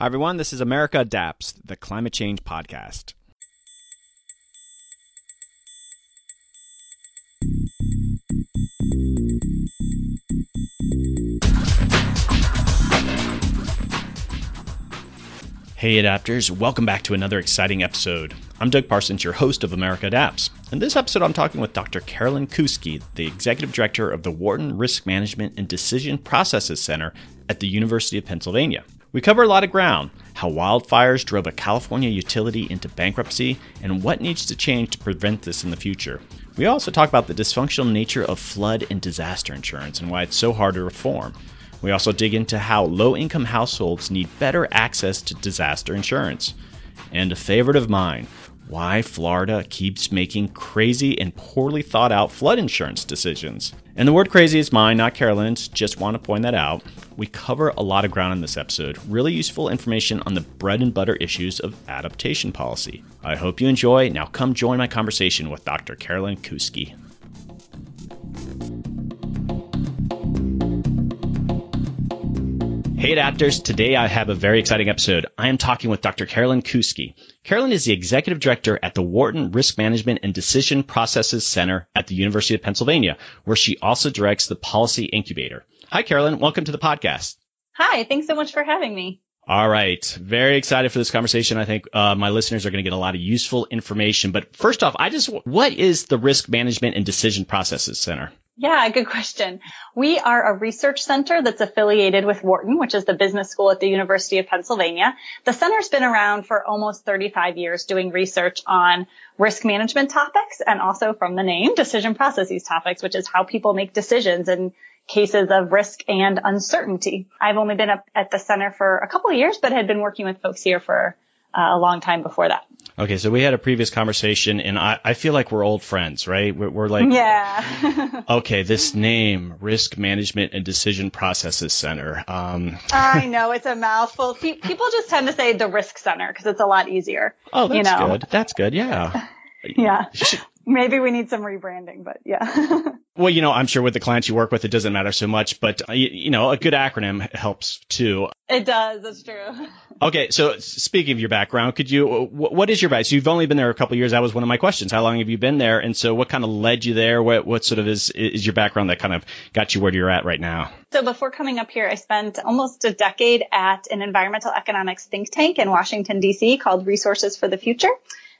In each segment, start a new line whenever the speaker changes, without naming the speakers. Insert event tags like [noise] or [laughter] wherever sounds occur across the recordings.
Hi, everyone. This is America Adapts, the climate change podcast. Hey, adapters, welcome back to another exciting episode. I'm Doug Parsons, your host of America Adapts. In this episode, I'm talking with Dr. Carolyn Kousky, the Executive Director of the Wharton Risk Management and Decision Processes Center at the University of Pennsylvania. We cover a lot of ground how wildfires drove a California utility into bankruptcy and what needs to change to prevent this in the future. We also talk about the dysfunctional nature of flood and disaster insurance and why it's so hard to reform. We also dig into how low income households need better access to disaster insurance. And a favorite of mine, why Florida keeps making crazy and poorly thought out flood insurance decisions. And the word crazy is mine, not Carolyn's, just want to point that out. We cover a lot of ground in this episode, really useful information on the bread and butter issues of adaptation policy. I hope you enjoy. Now come join my conversation with Dr. Carolyn Kousky. Hey adapters, today I have a very exciting episode. I am talking with Dr. Carolyn Kousky. Carolyn is the executive director at the Wharton Risk Management and Decision Processes Center at the University of Pennsylvania, where she also directs the Policy Incubator. Hi Carolyn, welcome to the podcast.
Hi, thanks so much for having me.
All right. Very excited for this conversation. I think uh, my listeners are going to get a lot of useful information. But first off, I just, what is the Risk Management and Decision Processes Center?
Yeah, good question. We are a research center that's affiliated with Wharton, which is the business school at the University of Pennsylvania. The center's been around for almost 35 years doing research on risk management topics and also from the name decision processes topics, which is how people make decisions in cases of risk and uncertainty. I've only been up at the center for a couple of years, but had been working with folks here for uh, a long time before that.
Okay, so we had a previous conversation, and I, I feel like we're old friends, right? We're, we're like,
yeah. [laughs]
okay, this name, Risk Management and Decision Processes Center.
Um. I [laughs] know it's a mouthful. People just tend to say the Risk Center because it's a lot easier.
Oh, that's
you know?
good. That's good. Yeah. [laughs]
yeah. Maybe we need some rebranding, but yeah. [laughs]
well, you know, I'm sure with the clients you work with, it doesn't matter so much, but uh, you, you, know, a good acronym helps too.
It does. That's true. [laughs]
Okay. So speaking of your background, could you, what is your background? So you've only been there a couple years. That was one of my questions. How long have you been there? And so what kind of led you there? What, what sort of is, is your background that kind of got you where you're at right now?
So before coming up here, I spent almost a decade at an environmental economics think tank in Washington, DC called Resources for the Future.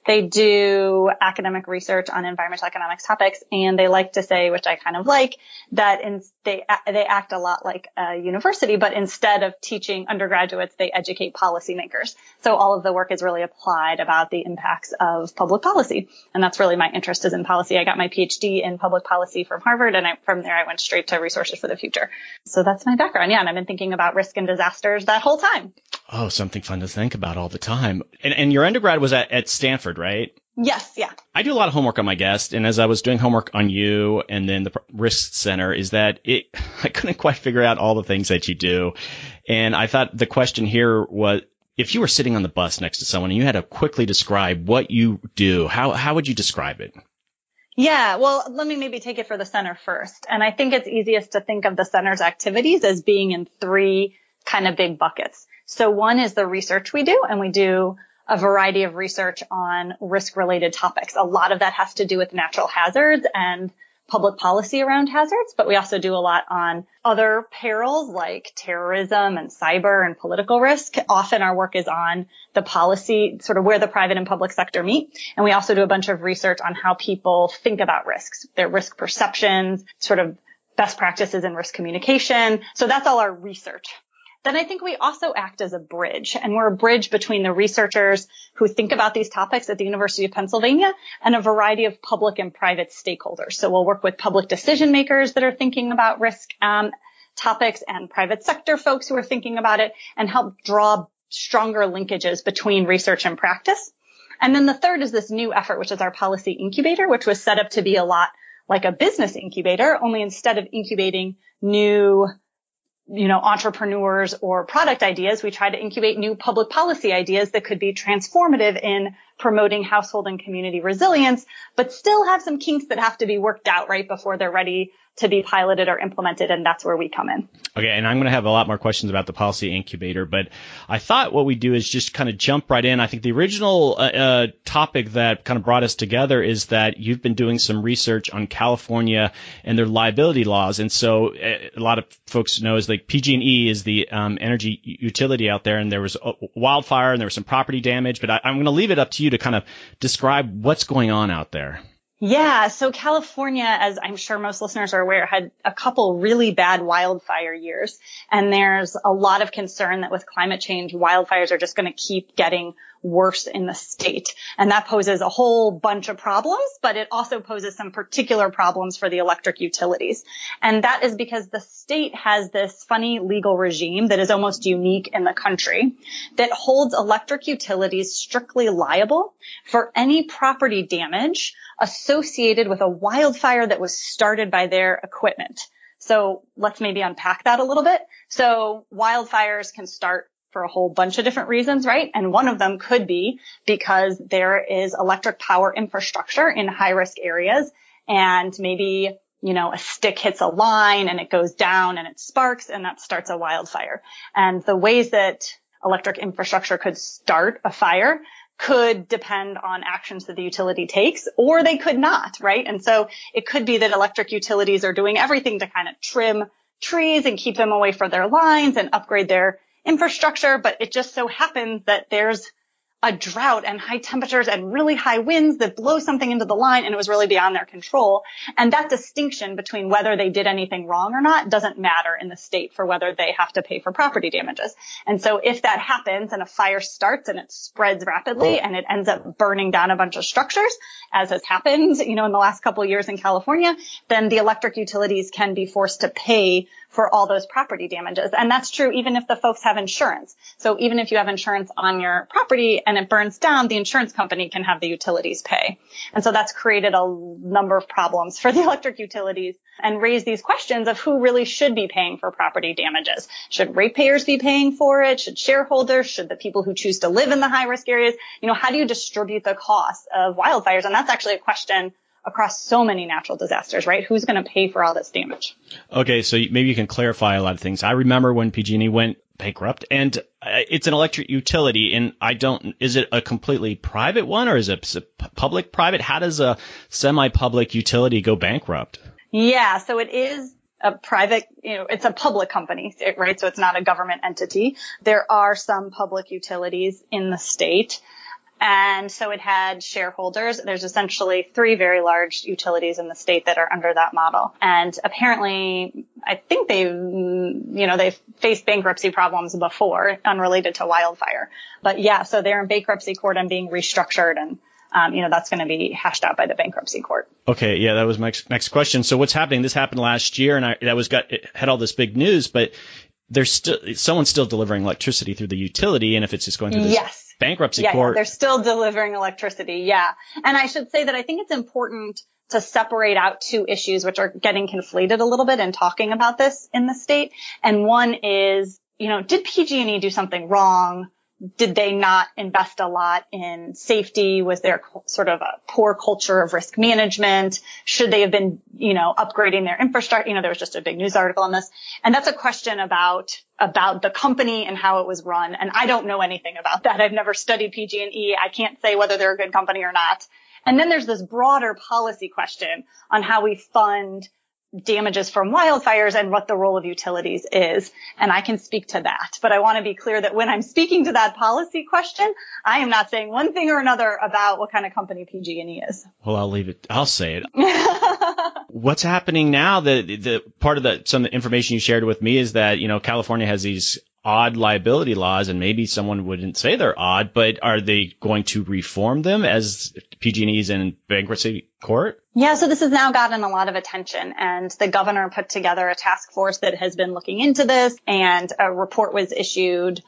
They do academic research on environmental economics topics, and they like to say, which I kind of like, that in, they they act a lot like a university, but instead of teaching undergraduates, they educate policymakers. So all of the work is really applied about the impacts of public policy, and that's really my interest is in policy. I got my PhD in public policy from Harvard, and I, from there I went straight to Resources for the Future. So that's my background. Yeah, and I've been thinking about risk and disasters that whole time.
Oh, something fun to think about all the time. And, and your undergrad was at, at Stanford, right?
Yes, yeah.
I do a lot of homework on my guest, and as I was doing homework on you and then the Risk Center, is that it, [laughs] I couldn't quite figure out all the things that you do. And I thought the question here was, if you were sitting on the bus next to someone and you had to quickly describe what you do, how, how would you describe it?
Yeah, well, let me maybe take it for the center first. And I think it's easiest to think of the center's activities as being in three kind of big buckets. So one is the research we do and we do a variety of research on risk related topics. A lot of that has to do with natural hazards and public policy around hazards, but we also do a lot on other perils like terrorism and cyber and political risk. Often our work is on the policy, sort of where the private and public sector meet. And we also do a bunch of research on how people think about risks, their risk perceptions, sort of best practices in risk communication. So that's all our research then I think we also act as a bridge and we're a bridge between the researchers who think about these topics at the University of Pennsylvania and a variety of public and private stakeholders. So we'll work with public decision makers that are thinking about risk um, topics and private sector folks who are thinking about it and help draw stronger linkages between research and practice. And then the third is this new effort, which is our policy incubator, which was set up to be a lot like a business incubator, only instead of incubating new you know, entrepreneurs or product ideas. We try to incubate new public policy ideas that could be transformative in promoting household and community resilience, but still have some kinks that have to be worked out right before they're ready to be piloted or implemented, and that's where we come in.
Okay, and I'm going to have a lot more questions about the policy incubator, but I thought what we do is just kind of jump right in. I think the original uh, uh, topic that kind of brought us together is that you've been doing some research on California and their liability laws, and so uh, a lot of folks know is like PG&E is the um, energy utility out there, and there was a wildfire and there was some property damage, but I, I'm going to leave it up to you to kind of describe what's going on out there.
Yeah. So California, as I'm sure most listeners are aware, had a couple really bad wildfire years. And there's a lot of concern that with climate change, wildfires are just going to keep getting worse in the state. And that poses a whole bunch of problems, but it also poses some particular problems for the electric utilities. And that is because the state has this funny legal regime that is almost unique in the country that holds electric utilities strictly liable for any property damage associated with a wildfire that was started by their equipment. So let's maybe unpack that a little bit. So wildfires can start for a whole bunch of different reasons, right? And one of them could be because there is electric power infrastructure in high risk areas and maybe you know, a stick hits a line and it goes down and it sparks and that starts a wildfire. And the ways that electric infrastructure could start a fire could depend on actions that the utility takes or they could not, right? And so it could be that electric utilities are doing everything to kind of trim trees and keep them away from their lines and upgrade their infrastructure, but it just so happens that there's a drought and high temperatures and really high winds that blow something into the line and it was really beyond their control. And that distinction between whether they did anything wrong or not doesn't matter in the state for whether they have to pay for property damages. And so if that happens and a fire starts and it spreads rapidly oh. and it ends up burning down a bunch of structures, as has happened, you know, in the last couple of years in California, then the electric utilities can be forced to pay for all those property damages. And that's true even if the folks have insurance. So even if you have insurance on your property and it burns down, the insurance company can have the utilities pay. And so that's created a number of problems for the [laughs] electric utilities and raised these questions of who really should be paying for property damages. Should ratepayers be paying for it? Should shareholders? Should the people who choose to live in the high risk areas? You know, how do you distribute the cost of wildfires? And that's actually a question across so many natural disasters, right? Who's going to pay for all this damage?
Okay, so maybe you can clarify a lot of things. I remember when PG&E went bankrupt, and uh, it's an electric utility, and I don't. Is it a completely private one, or is it public private? How does a semi-public utility go bankrupt?
Yeah, so it is a private, you know, it's a public company, right? So it's not a government entity. There are some public utilities in the state. And so it had shareholders. There's essentially three very large utilities in the state that are under that model. And apparently, I think they've, you know, they've faced bankruptcy problems before unrelated to wildfire. But yeah, so they're in bankruptcy court and being restructured and um, you know, that's going to be hashed out by the bankruptcy court.
Okay. Yeah. That was my next question. So what's happening? This happened last year and I, that was got, had all this big news, but there's still, someone's still delivering electricity through the utility. And if it's just going through this
yes
bankruptcy
yeah,
court.
Yeah, they're still delivering electricity. Yeah. And I should say that I think it's important to separate out two issues which are getting conflated a little bit in talking about this in the state. And one is, you know, did PG&E do something wrong? Did they not invest a lot in safety? Was there sort of a poor culture of risk management? Should they have been, you know, upgrading their infrastructure? You know, there was just a big news article on this. And that's a question about, about the company and how it was run. And I don't know anything about that. I've never studied PG&E. I can't say whether they're a good company or not. And then there's this broader policy question on how we fund damages from wildfires and what the role of utilities is. And I can speak to that. But I want to be clear that when I'm speaking to that policy question, I am not saying one thing or another about what kind of company PG&E is.
Well, I'll leave it. I'll say it. [laughs] What's happening now? The, the part of the, some of the information you shared with me is that, you know, California has these odd liability laws and maybe someone wouldn't say they're odd, but are they going to reform them as PG&E's in bankruptcy court?
Yeah, so this has now gotten a lot of attention and the governor put together a task force that has been looking into this and a report was issued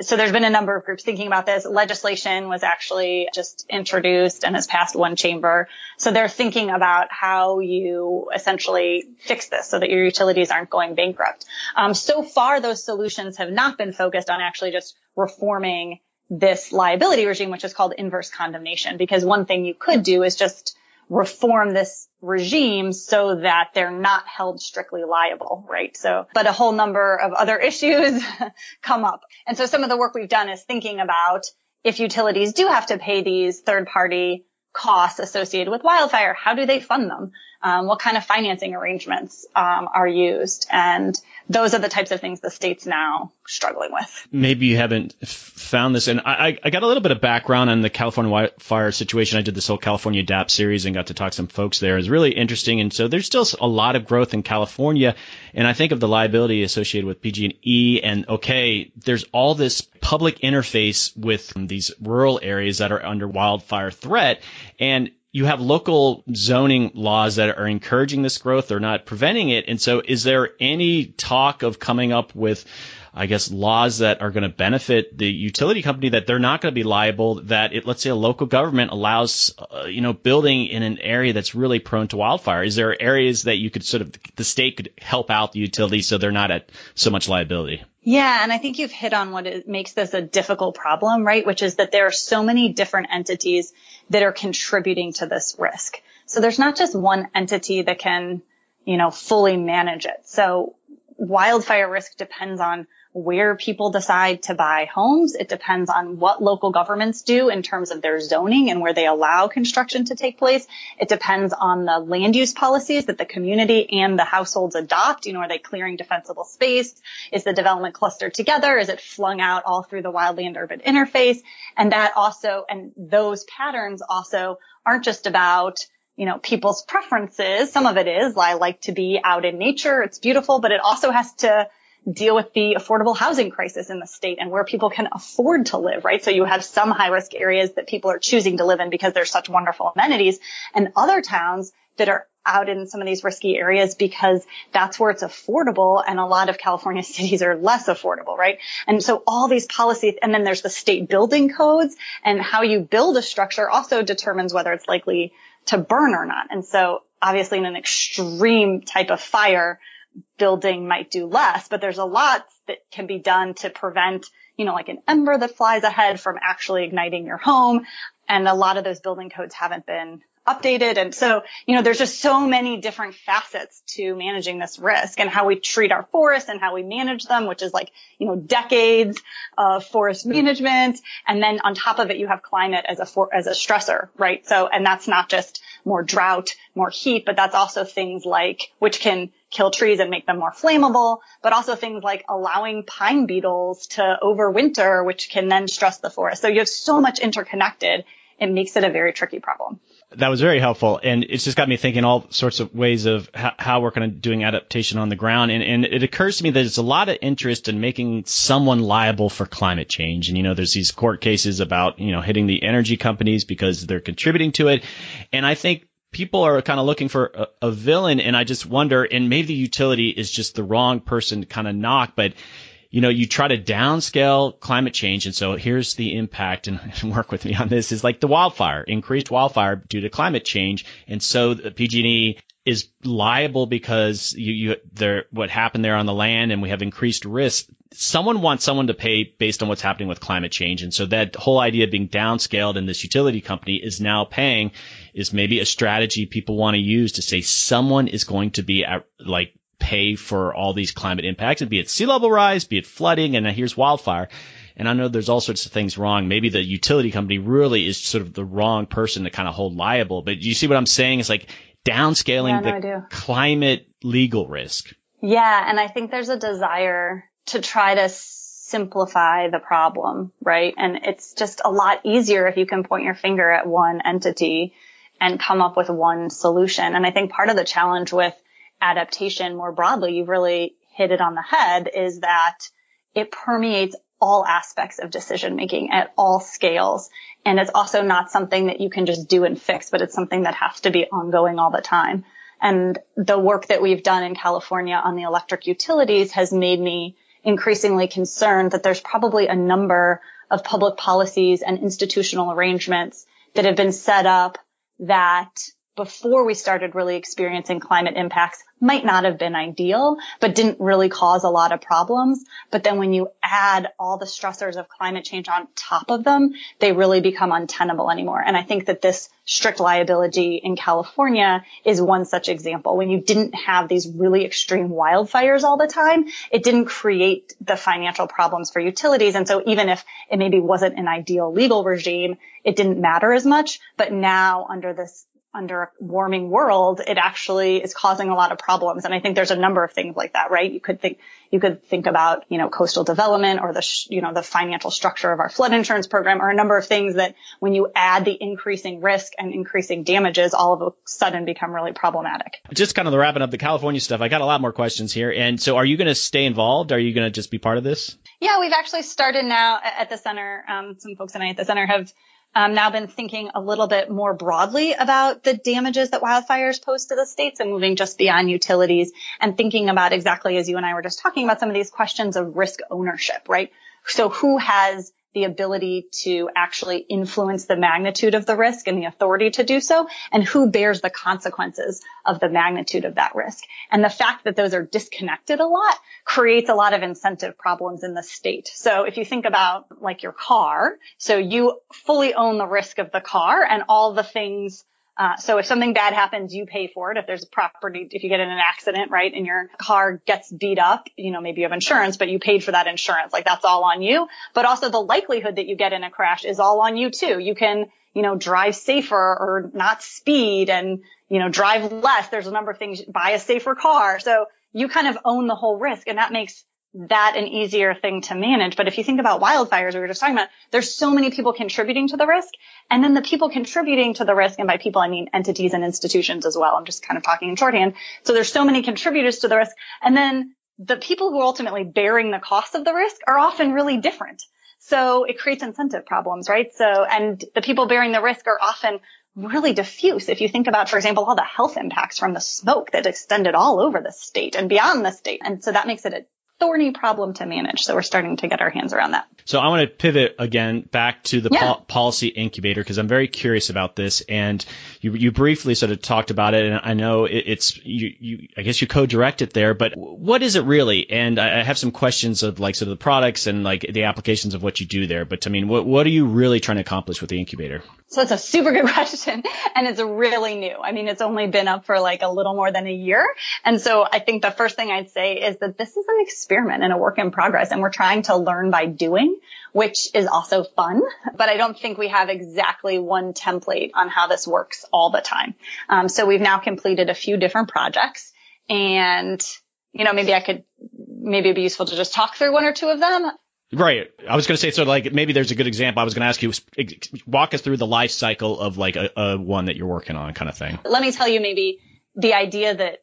so there's been a number of groups thinking about this. Legislation was actually just introduced and has passed one chamber. So they're thinking about how you essentially fix this so that your utilities aren't going bankrupt. Um, so far, those solutions have not been focused on actually just reforming this liability regime, which is called inverse condemnation. Because one thing you could do is just reform this regime so that they're not held strictly liable, right? So, but a whole number of other [laughs] issues come up. And so some of the work we've done is thinking about if utilities do have to pay these third party costs associated with wildfire, how do they fund them? Um, what kind of financing arrangements um, are used? And those are the types of things the state's now struggling with.
Maybe you haven't found this, and I, I got a little bit of background on the California wildfire situation. I did this whole California DAP series and got to talk to some folks there. It's really interesting, and so there's still a lot of growth in California. And I think of the liability associated with PG&E, and okay, there's all this public interface with these rural areas that are under wildfire threat, and you have local zoning laws that are encouraging this growth or not preventing it. And so is there any talk of coming up with I guess laws that are going to benefit the utility company that they're not going to be liable that it, let's say a local government allows uh, you know building in an area that's really prone to wildfire is there areas that you could sort of the state could help out the utility so they're not at so much liability
yeah, and I think you've hit on what makes this a difficult problem, right? Which is that there are so many different entities that are contributing to this risk. So there's not just one entity that can, you know, fully manage it. So wildfire risk depends on where people decide to buy homes. It depends on what local governments do in terms of their zoning and where they allow construction to take place. It depends on the land use policies that the community and the households adopt. You know, are they clearing defensible space? Is the development clustered together? Is it flung out all through the wildland urban interface? And that also, and those patterns also aren't just about you know, people's preferences. Some of it is, I like to be out in nature. It's beautiful, but it also has to deal with the affordable housing crisis in the state and where people can afford to live, right? So you have some high risk areas that people are choosing to live in because there's such wonderful amenities and other towns that are out in some of these risky areas because that's where it's affordable and a lot of California [laughs] cities are less affordable, right? And so all these policies, and then there's the state building codes and how you build a structure also determines whether it's likely to burn or not. And so obviously in an extreme type of fire, building might do less, but there's a lot that can be done to prevent, you know, like an ember that flies ahead from actually igniting your home. And a lot of those building codes haven't been updated. And so, you know, there's just so many different facets to managing this risk and how we treat our forests and how we manage them, which is like, you know, decades of forest management. And then on top of it, you have climate as a, for, as a stressor, right? So, and that's not just more drought, more heat, but that's also things like, which can kill trees and make them more flammable, but also things like allowing pine beetles to overwinter, which can then stress the forest. So you have so much interconnected. It makes it a very tricky problem.
That was very helpful, and it's just got me thinking all sorts of ways of how, we're kind of doing adaptation on the ground. And, and it occurs to me that there's a lot of interest in making someone liable for climate change. And you know, there's these court cases about you know hitting the energy companies because they're contributing to it. And I think people are kind of looking for a, a, villain and I just wonder, and maybe the utility is just the wrong person to kind of knock, but you know, you try to downscale climate change. And so here's the impact and [laughs] work with me on this is like the wildfire, increased wildfire due to climate change. And so the PG&E is liable because you, you there what happened there on the land and we have increased risk. Someone wants someone to pay based on what's happening with climate change. And so that whole idea of being downscaled and this utility company is now paying is maybe a strategy people want to use to say someone is going to be at like pay for all these climate impacts and be it sea level rise, be it flooding, and here's wildfire. And I know there's all sorts of things wrong. Maybe the utility company really is sort of the wrong person to kind of hold liable. But you see what I'm saying? It's like downscaling yeah, no, the climate legal risk.
Yeah. And I think there's a desire to try to simplify the problem, right? And it's just a lot easier if you can point your finger at one entity and come up with one solution. And I think part of the challenge with adaptation more broadly, you've really hit it on the head is that it permeates all aspects of decision making at all scales. And it's also not something that you can just do and fix, but it's something that has to be ongoing all the time. And the work that we've done in California on the electric utilities has made me increasingly concerned that there's probably a number of public policies and institutional arrangements that have been set up that before we started really experiencing climate impacts might not have been ideal, but didn't really cause a lot of problems. But then when you add all the stressors of climate change on top of them, they really become untenable anymore. And I think that this strict liability in California is one such example. When you didn't have these really extreme wildfires all the time, it didn't create the financial problems for utilities. And so even if it maybe wasn't an ideal legal regime, it didn't matter as much. But now under this under a warming world, it actually is causing a lot of problems. And I think there's a number of things like that, right? You could think, you could think about, you know, coastal development or the, sh- you know, the financial structure of our flood insurance program or a number of things that when you add the increasing risk and increasing damages, all of a sudden become really problematic.
Just kind of the wrapping up the California stuff. I got a lot more questions here. And so are you going to stay involved? Are you going to just be part of this?
Yeah, we've actually started now at the center. Um, some folks and I at the center have um, now been thinking a little bit more broadly about the damages that wildfires pose to the states and moving just beyond utilities and thinking about exactly as you and I were just talking about some of these questions of risk ownership, right? So who has the ability to actually influence the magnitude of the risk and the authority to do so, and who bears the consequences of the magnitude of that risk. And the fact that those are disconnected a lot creates a lot of incentive problems in the state. So if you think about like your car, so you fully own the risk of the car and all the things uh, so if something bad happens, you pay for it. If there's a property, if you get in an accident, right, and your car gets beat up, you know, maybe you have insurance, but you paid for that insurance. Like that's all on you. But also the likelihood that you get in a crash is all on you too. You can, you know, drive safer or not speed and, you know, drive less. There's a number of things, buy a safer car. So you kind of own the whole risk and that makes that an easier thing to manage. But if you think about wildfires, we were just talking about, there's so many people contributing to the risk. And then the people contributing to the risk, and by people, I mean entities and institutions as well. I'm just kind of talking in shorthand. So there's so many contributors to the risk. And then the people who are ultimately bearing the cost of the risk are often really different. So it creates incentive problems, right? So, and the people bearing the risk are often really diffuse. If you think about, for example, all the health impacts from the smoke that extended all over the state and beyond the state. And so that makes it a thorny problem to manage. So we're starting to get our hands around that.
So I want to pivot again back to the yeah. po- policy incubator because I'm very curious about this. And you, you briefly sort of talked about it, and I know it, it's you, you. I guess you co-direct it there, but what is it really? And I, I have some questions of like sort of the products and like the applications of what you do there. But I mean, what what are you really trying to accomplish with the incubator?
So it's a super good [laughs] question, and it's really new. I mean, it's only been up for like a little more than a year, and so I think the first thing I'd say is that this is an experiment and a work in progress, and we're trying to learn by doing which is also fun, but I don't think we have exactly one template on how this works all the time. Um, so we've now completed a few different projects and, you know, maybe I could, maybe it'd be useful to just talk through one or two of them.
Right. I was going to say, so like maybe there's a good example. I was going to ask you, walk us through the life cycle of like a, a one that you're working on kind of thing.
Let me tell you maybe the idea that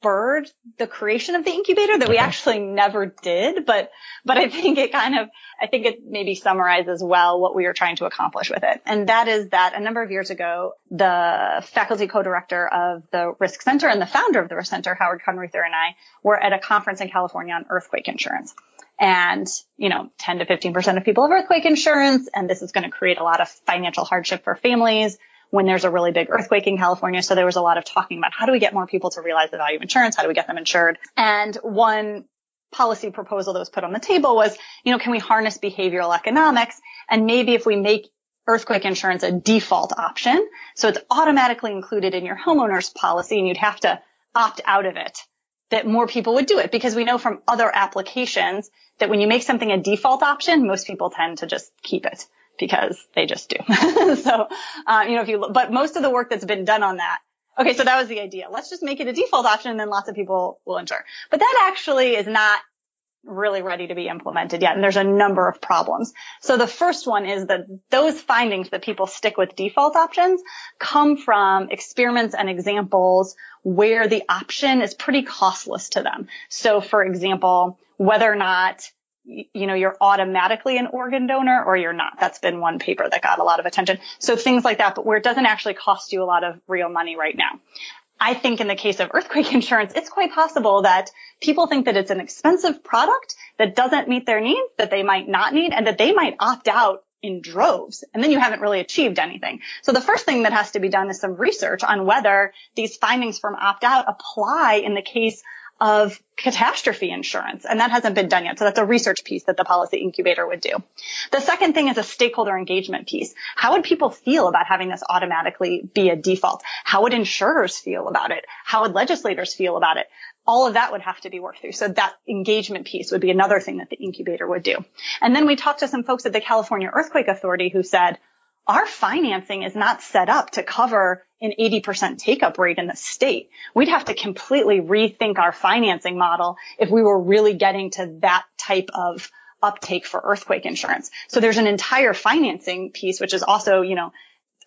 spurred the creation of the incubator that we actually never did, but, but I think it kind of, I think it maybe summarizes well what we were trying to accomplish with it. And that is that a number of years ago, the faculty co-director of the Risk Center and the founder of the Risk Center, Howard Kunreuther and I were at a conference in California on earthquake insurance. And, you know, 10 to 15% of people have earthquake insurance, and this is going to create a lot of financial hardship for families when there's a really big earthquake in California. So there was a lot of talking about how do we get more people to realize the value of insurance? How do we get them insured? And one policy proposal that was put on the table was, you know, can we harness behavioral economics? And maybe if we make earthquake insurance a default option, so it's automatically included in your homeowner's policy and you'd have to opt out of it, that more people would do it because we know from other applications that when you make something a default option, most people tend to just keep it because they just do. [laughs] so, uh, you know, if you, look, but most of the work that's been done on that. Okay, so that was the idea. Let's just make it a default option and then lots of people will insure. But that actually is not really ready to be implemented yet. And there's a number of problems. So the first one is that those findings that people stick with default options come from experiments and examples where the option is pretty costless to them. So for example, whether or not you know, you're automatically an organ donor or you're not. That's been one paper that got a lot of attention. So things like that, but where it doesn't actually cost you a lot of real money right now. I think in the case of earthquake [laughs] insurance, it's quite possible that people think that it's an expensive product that doesn't meet their needs, that they might not need, and that they might opt out in droves and then you haven't really achieved anything. So the first thing that has to be done is some research on whether these findings from opt out apply in the case of catastrophe insurance. And that hasn't been done yet. So that's a research piece that the policy incubator would do. The second thing is a stakeholder engagement piece. How would people feel about having this automatically be a default? How would insurers feel about it? How would legislators feel about it? All of that would have to be worked through. So that engagement piece would be another thing that the incubator would do. And then we talked to some folks at the California Earthquake Authority who said, our financing is not set up to cover an 80% take up rate in the state. We'd have to completely rethink our financing model if we were really getting to that type of uptake for earthquake insurance. So there's an entire financing piece, which is also, you know,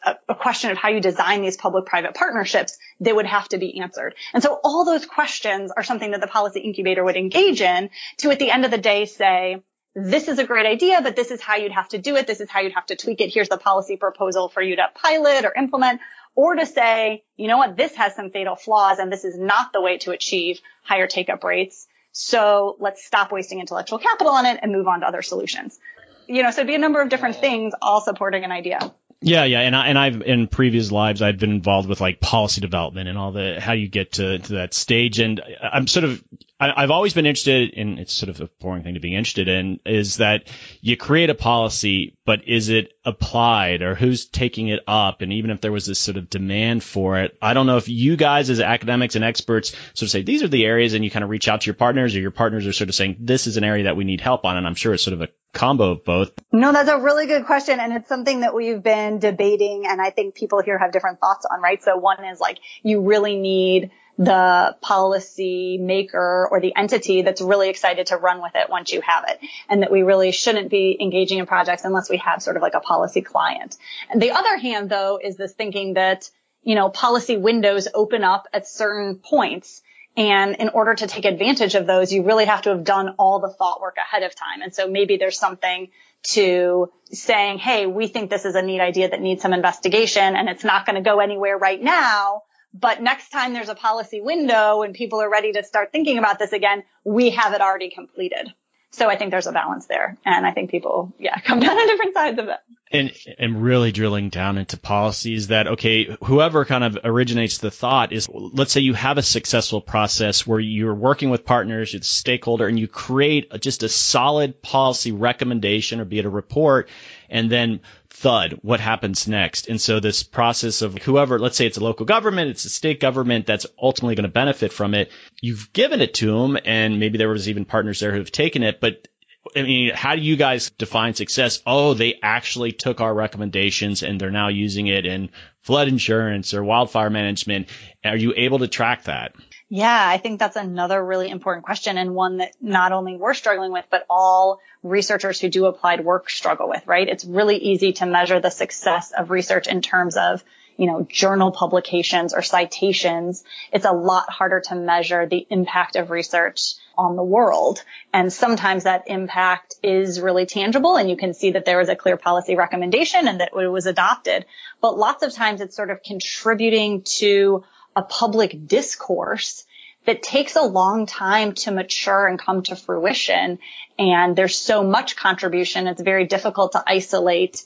a, a question of how you design these public-private partnerships that would have to be answered. And so all those questions are something that the policy incubator would engage in to at the end of the day say, this is a great idea, but this is how you'd have to do it. This is how you'd have to tweak it. Here's the policy proposal for you to pilot or implement or to say, you know what, this has some fatal flaws and this is not the way to achieve higher take up rates. So let's stop wasting intellectual capital on it and move on to other solutions. You know, so it'd be a number of different things all supporting an idea.
Yeah, yeah, and I and I've in previous lives I've been involved with like policy development and all the how you get to, to that stage, and I'm sort of I, have always been interested in it's sort of a boring thing to be interested in is that you create a policy, but is it applied or who's taking it up? And even if there was this sort of demand for it, I don't know if you guys as academics and experts sort of say these are the areas and you kind of reach out to your partners or your partners are sort of saying this is an area that we need help on. And I'm sure it's sort of a combo of both.
No, that's a really good question. And it's something that we've been debating. And I think people here have different thoughts on, right? So one is like, you really need the policy maker or the entity that's really excited to run with it once you have it. And that we really shouldn't be engaging in projects unless we have sort of like a policy client. And the other hand though is this thinking that, you know, policy windows open up at certain points. And in order to take advantage of those, you really have to have done all the thought work ahead of time. And so maybe there's something to saying, Hey, we think this is a neat idea that needs some investigation and it's not going to go anywhere right now but next time there's a policy window and people are ready to start thinking about this again, we have it already completed. So I think there's a balance there. And I think people, yeah, [laughs] come down on different sides of it.
And, and really drilling down into policies that, okay, whoever kind of originates the thought is, let's say you have a successful process where you're working with partners, the stakeholder, and you create just a solid policy recommendation or be it a report, and then thud, what happens next? And so this process of whoever, let's say it's a local government, it's a state government that's ultimately going to benefit from it. You've given it to them and maybe there was even partners there who've taken it, but I mean, how do you guys define success? Oh, they actually took our recommendations and they're now using it in flood insurance or wildfire management. Are you able to track that?
Yeah, I think that's another really important question and one that not only we're struggling with, but all researchers who do applied work struggle with, right? It's really easy to measure the success of research in terms of, you know, journal publications or citations. It's a lot harder to measure the impact of research on the world. And sometimes that impact is really tangible and you can see that there was a clear policy recommendation and that it was adopted. But lots of times it's sort of contributing to a public discourse that takes a long time to mature and come to fruition. And there's so much contribution. It's very difficult to isolate,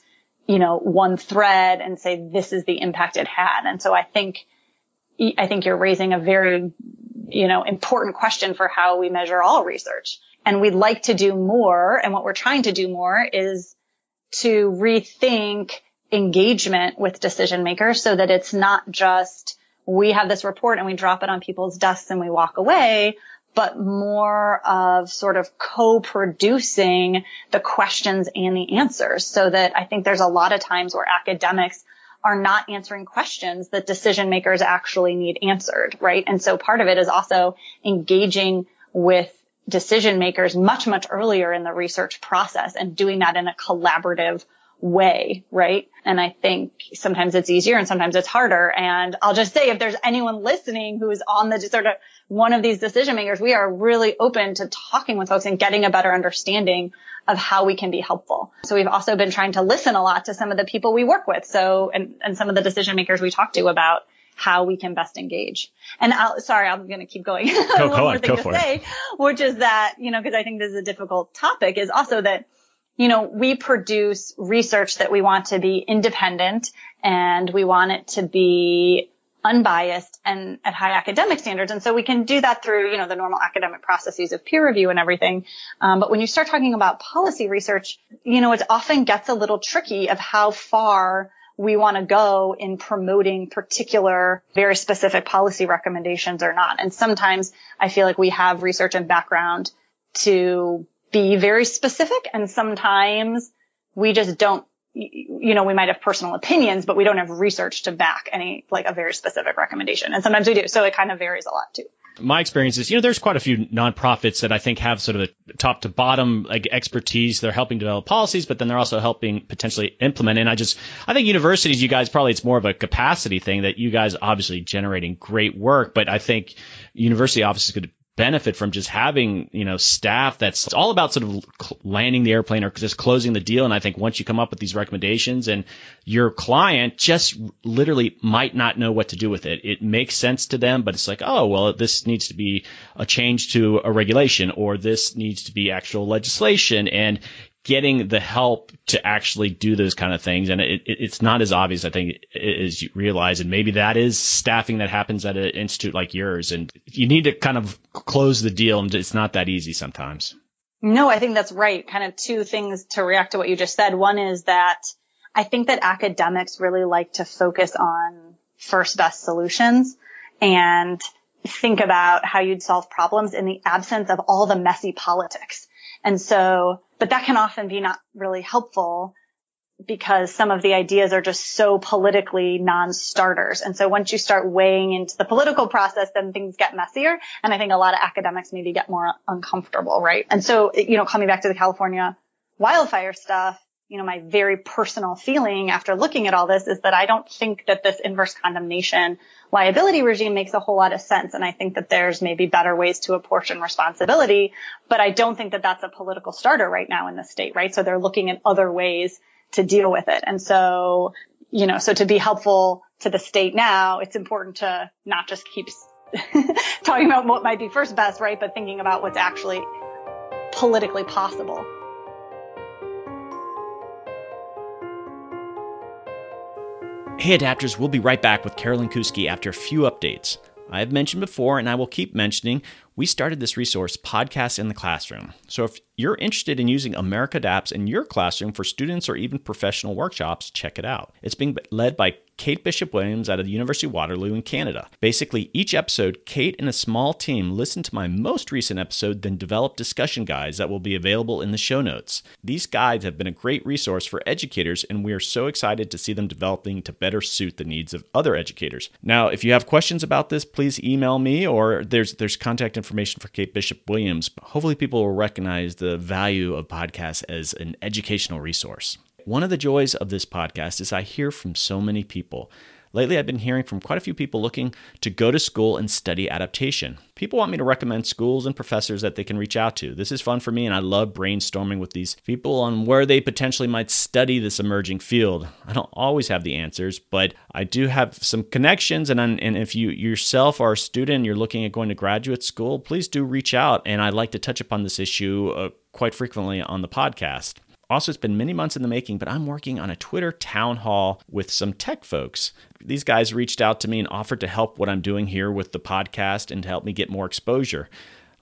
you know, one thread and say, this is the impact it had. And so I think, I think you're raising a very, you know, important question for how we measure all research. And we'd like to do more. And what we're trying to do more is to rethink engagement with decision makers so that it's not just we have this report and we drop it on people's desks and we walk away, but more of sort of co-producing the questions and the answers so that I think there's a lot of times where academics are not answering questions that decision makers actually need answered, right? And so part of it is also engaging with decision makers much, much earlier in the research process and doing that in a collaborative way, right? And I think sometimes it's easier and sometimes it's harder. And I'll just say if there's anyone listening who is on the sort of one of these decision makers, we are really open to talking with folks and getting a better understanding of how we can be helpful. So we've also been trying to listen a lot to some of the people we work with. So, and, and some of the decision makers we talk to about how we can best engage. And I'll, sorry, I'm going to keep going. [laughs]
Go, One more thing to say,
which is that, you know, because I think this is a difficult topic is also that you know, we produce research that we want to be independent and we want it to be unbiased and at high academic standards. And so we can do that through, you know, the normal academic processes of peer review and everything. Um, but when you start talking about policy research, you know, it often gets a little tricky of how far we want to go in promoting particular very specific policy recommendations or not. And sometimes I feel like we have research and background to be very specific and sometimes we just don't you know, we might have personal opinions, but we don't have research to back any, like a very specific recommendation. And sometimes we do. So it kind of varies a lot too
my experience is, you know, there's quite a few nonprofits that I think have sort of a top to bottom like expertise. They're helping develop policies, but then they're also helping potentially implement. And I just, I think universities, you guys probably it's more of a capacity thing that you guys obviously generating great work, but I think university offices could benefit from just having, you know, staff that's all about sort of landing the airplane or just closing the deal. And I think once you come up with these recommendations and your client just literally might not know what to do with it, it makes sense to them, but it's like, oh, well, this needs to be a change to a regulation or this needs to be actual legislation. And getting the help to actually do those kind of things. And it, it, it's not as obvious, I think, as you realize. And maybe that is staffing that happens at an institute like yours. And you need to kind of close the deal. And it's not that easy sometimes.
No, I think that's right. Kind of two things to react to what you just said. One is that I think that academics really like to focus on first best solutions and think about how you'd solve problems in the absence of all the messy politics. And so but that can often be not really helpful because some of the ideas are just so politically non-starters. And so once you start weighing into the political process, then things get messier. And I think a lot of academics maybe get more uncomfortable, right? And so, you know, coming back to the California wildfire stuff, you know, my very personal feeling after looking at all this is that I don't think that this inverse condemnation liability regime makes a whole lot of sense. And I think that there's maybe better ways to apportion responsibility, but I don't think that that's a political starter right now in the state, right? So they're looking at other ways to deal with it. And so, you know, so to be helpful to the state now, it's important to not just keep [laughs] talking about what might be first best, right? But thinking about what's actually politically possible.
Hey adapters, we'll be right back with Carolyn Kousky after a few updates. I have mentioned before, and I will keep mentioning, we started this resource, Podcast in the Classroom. So if you're interested in using America Adapts in your classroom for students or even professional workshops, check it out. It's being led by Kate Bishop Williams out of the University of Waterloo in Canada. Basically, each episode, Kate and a small team listen to my most recent episode, then develop discussion guides that will be available in the show notes. These guides have been a great resource for educators, and we are so excited to see them developing to better suit the needs of other educators. Now, if you have questions about this, please email me or there's there's contact information for Kate Bishop Williams. Hopefully people will recognize the value of podcasts as an educational resource. One of the joys of this podcast is I hear from so many people. Lately, I've been hearing from quite a few people looking to go to school and study adaptation. People want me to recommend schools and professors that they can reach out to. This is fun for me, and I love brainstorming with these people on where they potentially might study this emerging field. I don't always have the answers, but I do have some connections. And, and if you yourself are a student, and you're looking at going to graduate school, please do reach out. And I'd like to touch upon this issue uh, quite frequently on the podcast. Also, it's been many months in the making, but I'm working on a Twitter town hall with some tech folks. These guys reached out to me and offered to help what I'm doing here with the podcast and to help me get more exposure.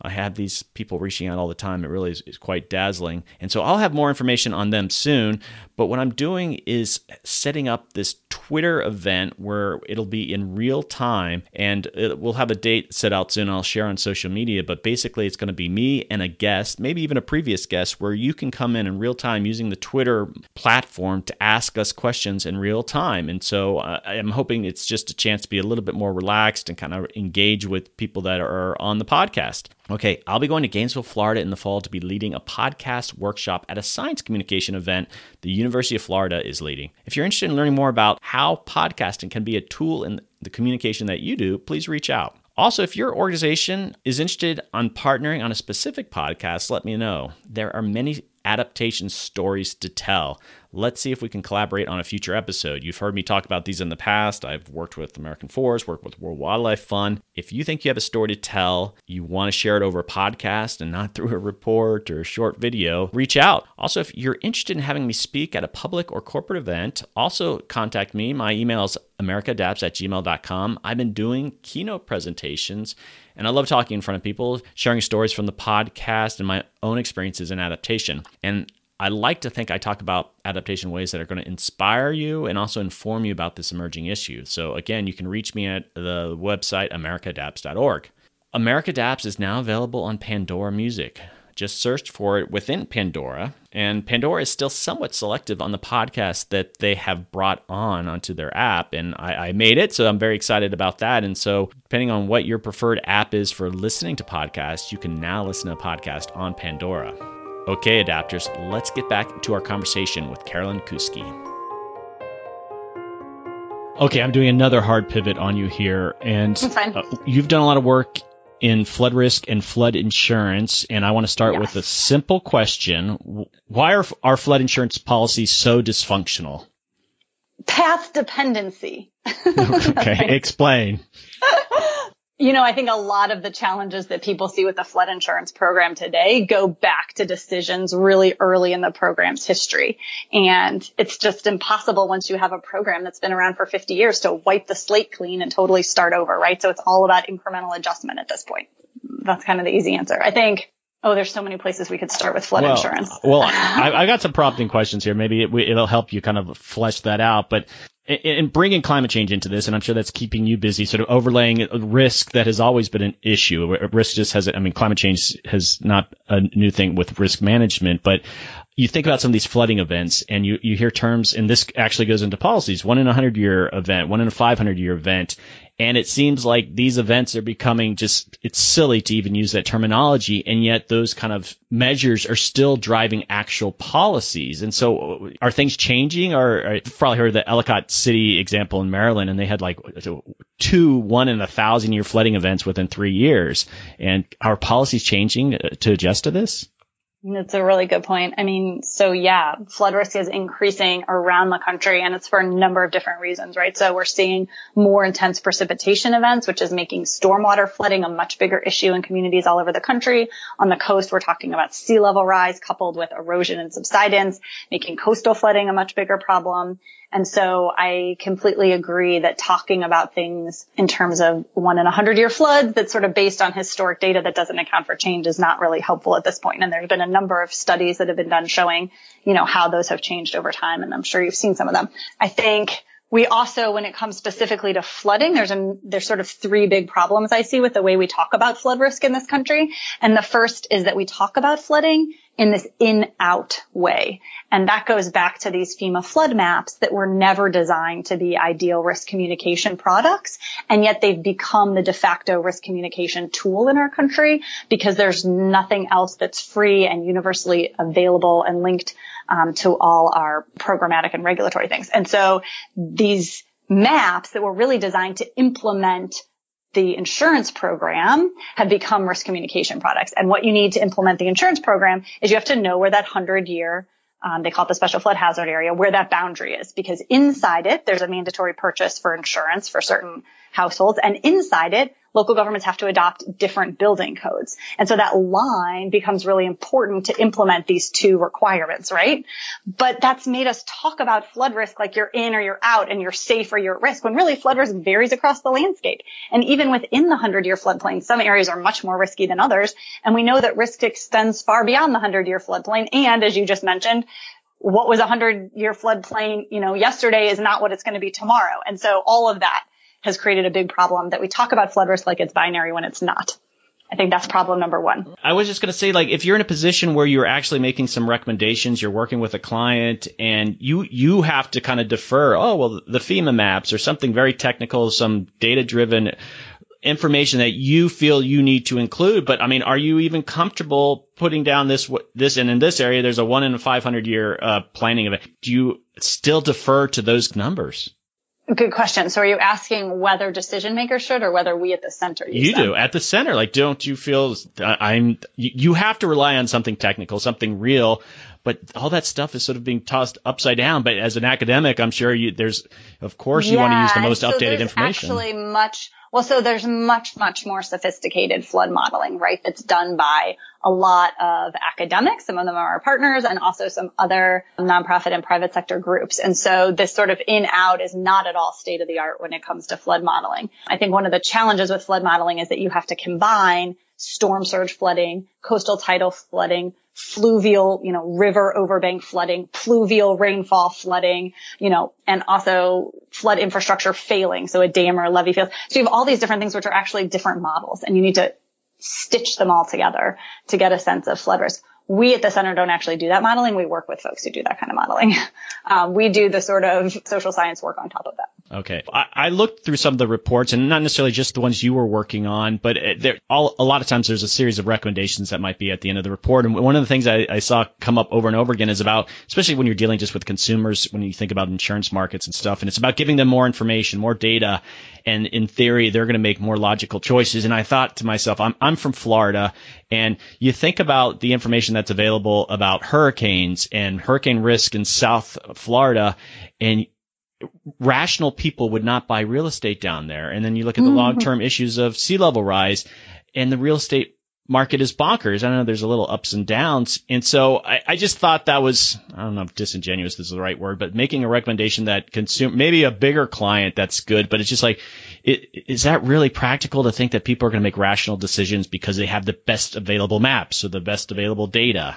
I have these people reaching out all the time. It really is, is, quite dazzling. And so I'll have more information on them soon. But what I'm doing is setting up this Twitter event where it'll be in real time and it, we'll have a date set out soon. I'll share on social media. But basically, it's going to be me and a guest, maybe even a previous guest, where you can come in in real time using the Twitter platform to ask us questions in real time. And so uh, I'm hoping it's just a chance to be a little bit more relaxed and kind of engage with people that are on the podcast. Okay, I'll be going to Gainesville, Florida in the fall to be leading a podcast workshop at a science communication event the University of Florida is leading. If you're interested in learning more about how podcasting can be a tool in the communication that you do, please reach out. Also, if your organization is interested on partnering on a specific podcast, let me know. There are many adaptation stories to tell. Let's see if we can collaborate on a future episode. You've heard me talk about these in the past. I've worked with American Forest, worked with World Wildlife Fund. If you think you have a story to tell, you want to share it over a podcast and not [laughs] through a report or a short video, reach out. Also, if you're interested in having me speak at a public or corporate event, also contact me. My email is americaadapts at gmail.com. I've been doing keynote presentations and I love talking in front of people, sharing stories from the podcast and my own experiences in adaptation. And I like to think I talk about adaptation ways that are going to inspire you and also inform you about this emerging issue. So, again, you can reach me at the website americaadapts.org. America Adapts is now available on Pandora Music. Just searched for it within Pandora, and Pandora is still somewhat selective on the podcast that they have brought on onto their app. And I, I made it, so I'm very excited about that. And so, depending on what your preferred app is for listening to podcasts, you can now listen to a podcast on Pandora. Okay, adapters, let's get back to our conversation with Carolyn Kousky. Okay, I'm doing another hard pivot on you here, and uh, you've done a lot of work in flood risk and flood insurance, and I want to start yes. with a simple question: Why are our flood insurance policies so dysfunctional?
Path dependency. [laughs]
okay, explain. [laughs]
You know, I think a lot of the challenges that people see with the flood insurance program today go back to decisions really early in the program's history. And it's just impossible once you have a program that's been around for 50 years to wipe the slate clean and totally start over, right? So it's all about incremental adjustment at this point. That's kind of the easy answer. I think Oh, there's so many places we could start with flood
well,
insurance.
well, I, [laughs] I, got some prompting questions here. Maybe it, will help you kind of flesh that out. But in bringing climate change into this, and I'm sure that's keeping you busy, sort of overlaying risk that has always been an issue. Risk just has, I mean, climate change has not a new thing with risk management, but you think about some of these flooding events and you, you hear terms, and this actually goes into policies, one in a hundred year event, one in a 500 year event. And it seems like these events are becoming just, it's silly to even use that terminology. And yet those kind of measures are still driving actual policies. And so are things changing or I've probably heard the Ellicott City example in Maryland and they had like two one in a thousand year flooding events within three years. And are policies changing to adjust to this?
That's a really good point. I mean, so yeah, flood risk is increasing around the country and it's for a number of different reasons, right? So we're seeing more intense precipitation events, which is making stormwater flooding a much bigger issue in communities all over the country. On the coast, we're talking about sea level rise coupled with erosion and subsidence, making coastal flooding a much bigger problem. And so I completely agree that talking about things in terms of one in a hundred year floods that's sort of based on historic data that doesn't account for change is not really helpful at this point. And there's been a number of studies that have been done showing, you know, how those have changed over time. And I'm sure you've seen some of them. I think we also, when it comes specifically to flooding, there's a, there's sort of three big problems I see with the way we talk about flood risk in this country. And the first is that we talk about flooding in this in-out way. And that goes back to these FEMA flood maps that were never designed to be ideal risk communication products. And yet they've become the de facto risk communication tool in our country because there's nothing else that's free and universally available and linked um, to all our programmatic and regulatory things. And so these maps that were really designed to implement the insurance program have become risk communication products. And what you need to implement the insurance program is you have to know where that hundred year um, they call it the special flood hazard area, where that boundary is, because inside it, there's a mandatory purchase for insurance for certain households, and inside it, local governments have to adopt different building codes. And so that line becomes really important to implement these two requirements, right? But that's made us talk about flood risk like you're in or you're out and you're safe or you're at risk when really flood risk varies across the landscape. And even within the 100 year floodplain, some areas are much more risky than others. And we know that risk extends far beyond the 100 year floodplain. And as you just mentioned, what was a hundred year floodplain, you know, yesterday is not what it's going to be tomorrow. And so all of that has created a big problem that we talk about flood risk like it's binary when it's not. I think that's problem number one.
I was just going to say, like, if you're in a position where you're actually making some recommendations, you're working with a client, and you you have to kind of defer. Oh, well, the FEMA maps or something very technical, some data driven information that you feel you need to include. But I mean, are you even comfortable putting down this this and in this area there's a one in a 500 year uh, planning event? Do you still defer to those numbers?
Good question. So are you asking whether decision makers should or whether we at the center
You
them?
do at the center. Like, don't you feel uh, I'm, you have to rely on something technical, something real, but all that stuff is sort of being tossed upside down. But as an academic, I'm sure you, there's, of course, you
yeah,
want to use the most
so
updated information.
Actually much, well, so there's much, much more sophisticated flood modeling, right? That's done by a lot of academics. Some of them are our partners and also some other nonprofit and private sector groups. And so this sort of in out is not at all state of the art when it comes to flood modeling. I think one of the challenges with flood modeling is that you have to combine storm surge flooding, coastal tidal flooding, fluvial, you know, river overbank flooding, pluvial rainfall flooding, you know, and also flood infrastructure failing. So a dam or a levee fails. So you have all these different things which are actually different models and you need to stitch them all together to get a sense of flood risk. We at the center don't actually do that modeling. We work with folks who do that kind of modeling. [laughs] Um, we do the sort of social science work on top of that.
Okay. I, I, looked through some of the reports and not necessarily just the ones you were working on, but there, all, a lot of times there's a series of recommendations that might be at the end of the report. And one of the things I, I saw come up over and over again is about, especially when you're dealing just with consumers, when you think about insurance markets and stuff, and it's about giving them more information, more data. And in theory, they're going to make more logical choices. And I thought to myself, I'm, I'm from Florida and you think about the information that's available about hurricanes and hurricane risk in South Florida and rational people would not buy real estate down there. And then you look at the mm-hmm. long-term issues of sea level rise and the real estate market is bonkers. I know there's a little ups and downs. And so I, I, just thought that was, I don't know if disingenuous is the right word, but making a recommendation that consume, maybe a bigger client that's good, but it's just like, it, is that really practical to think that people are going to make rational decisions because they have the best available maps or the best available data?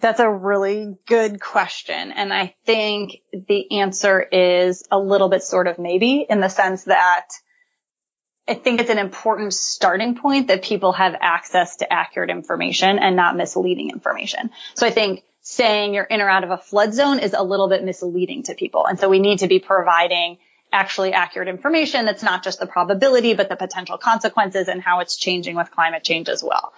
That's a really good question. And I think the answer is a little bit sort of maybe in the sense that I think it's an important starting point that people have access to accurate information and not misleading information. So I think saying you're in or out of a flood zone is a little bit misleading to people. And so we need to be providing actually accurate information that's not just the probability, but the potential consequences and how it's changing with climate change as well.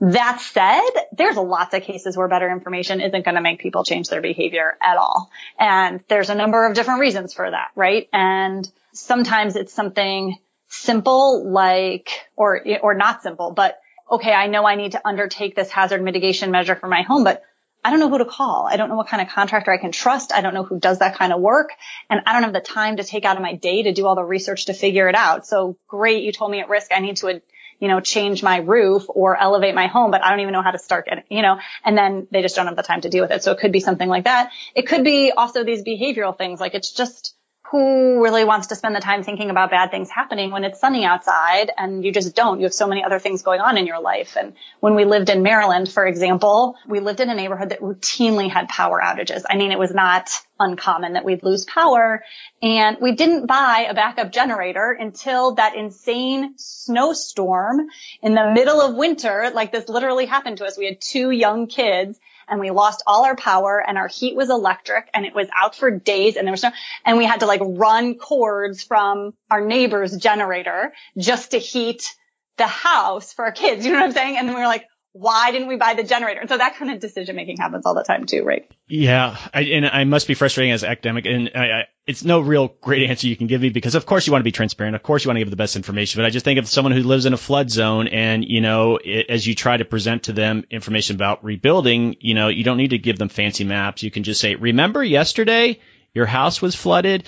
That said, there's lots of cases where better information isn't going to make people change their behavior at all. And there's a number of different reasons for that, right? And sometimes it's something simple like, or, or not simple, but okay, I know I need to undertake this hazard mitigation measure for my home, but I don't know who to call. I don't know what kind of contractor I can trust. I don't know who does that kind of work. And I don't have the time to take out of my day to do all the research to figure it out. So great. You told me at risk I need to you know, change my roof or elevate my home, but I don't even know how to start getting, you know, and then they just don't have the time to deal with it. So it could be something like that. It could be also these behavioral things. Like it's just, who really wants to spend the time thinking about bad things happening when it's sunny outside and you just don't. You have so many other things going on in your life. And when we lived in Maryland, for example, we lived in a neighborhood that routinely had power outages. I mean, it was not uncommon that we'd lose power and we didn't buy a backup generator until that insane snowstorm in the middle of winter. Like this literally happened to us. We had two young kids and we lost all our power and our heat was electric and it was out for days and there was no, and we had to like run cords from our neighbor's generator just to heat the house for our kids. You know what I'm saying? And then we were like, why didn't we buy the generator? And so that kind of decision making happens all the time too, right?
Yeah, I, and I must be frustrating as an academic, and I, I, it's no real great answer you can give me because of course you want to be transparent, of course you want to give the best information, but I just think of someone who lives in a flood zone, and you know, it, as you try to present to them information about rebuilding, you know, you don't need to give them fancy maps. You can just say, remember yesterday your house was flooded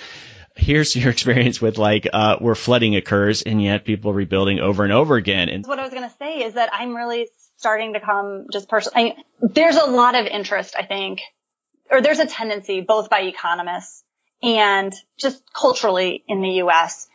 here's your [laughs] experience with like uh, where flooding occurs and yet people rebuilding over and over again and
what i was going to say is that i'm really starting to come just personally. there's a lot of interest, I think, or there's a tendency both by economists and just culturally in the U.S.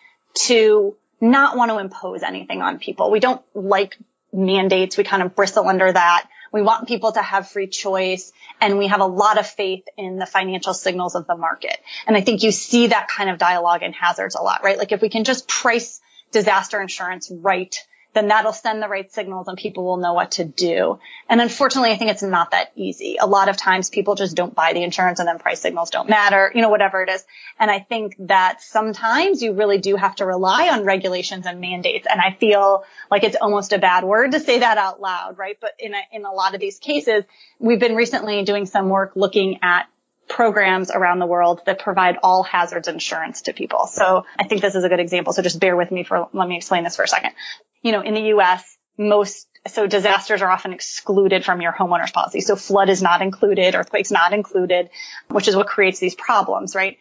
to not want to impose anything on people. We don't like mandates. We kind of bristle under that. We want people to have free choice and we have a lot of faith in the financial signals of the market. And I think you see that kind of dialogue in hazards a lot, right? Like if we can just price disaster insurance right then that'll send the right signals and people will know what to do. And unfortunately, I think it's not that easy. A lot of times people just don't buy the insurance and then price signals don't matter, you know, whatever it is. And I think that sometimes you really do have to rely on regulations and mandates. And I feel like it's almost a bad word to say that out loud, right? But in a, in a lot of these cases, we've been recently doing some work looking at programs around the world that provide all hazards insurance to people. So I think this is a good example. So just bear with me for, let me explain this for a second. You know, in the U.S., most, so disasters are often excluded from your homeowner's policy. So flood is not included, earthquakes not included, which is what creates these problems, right?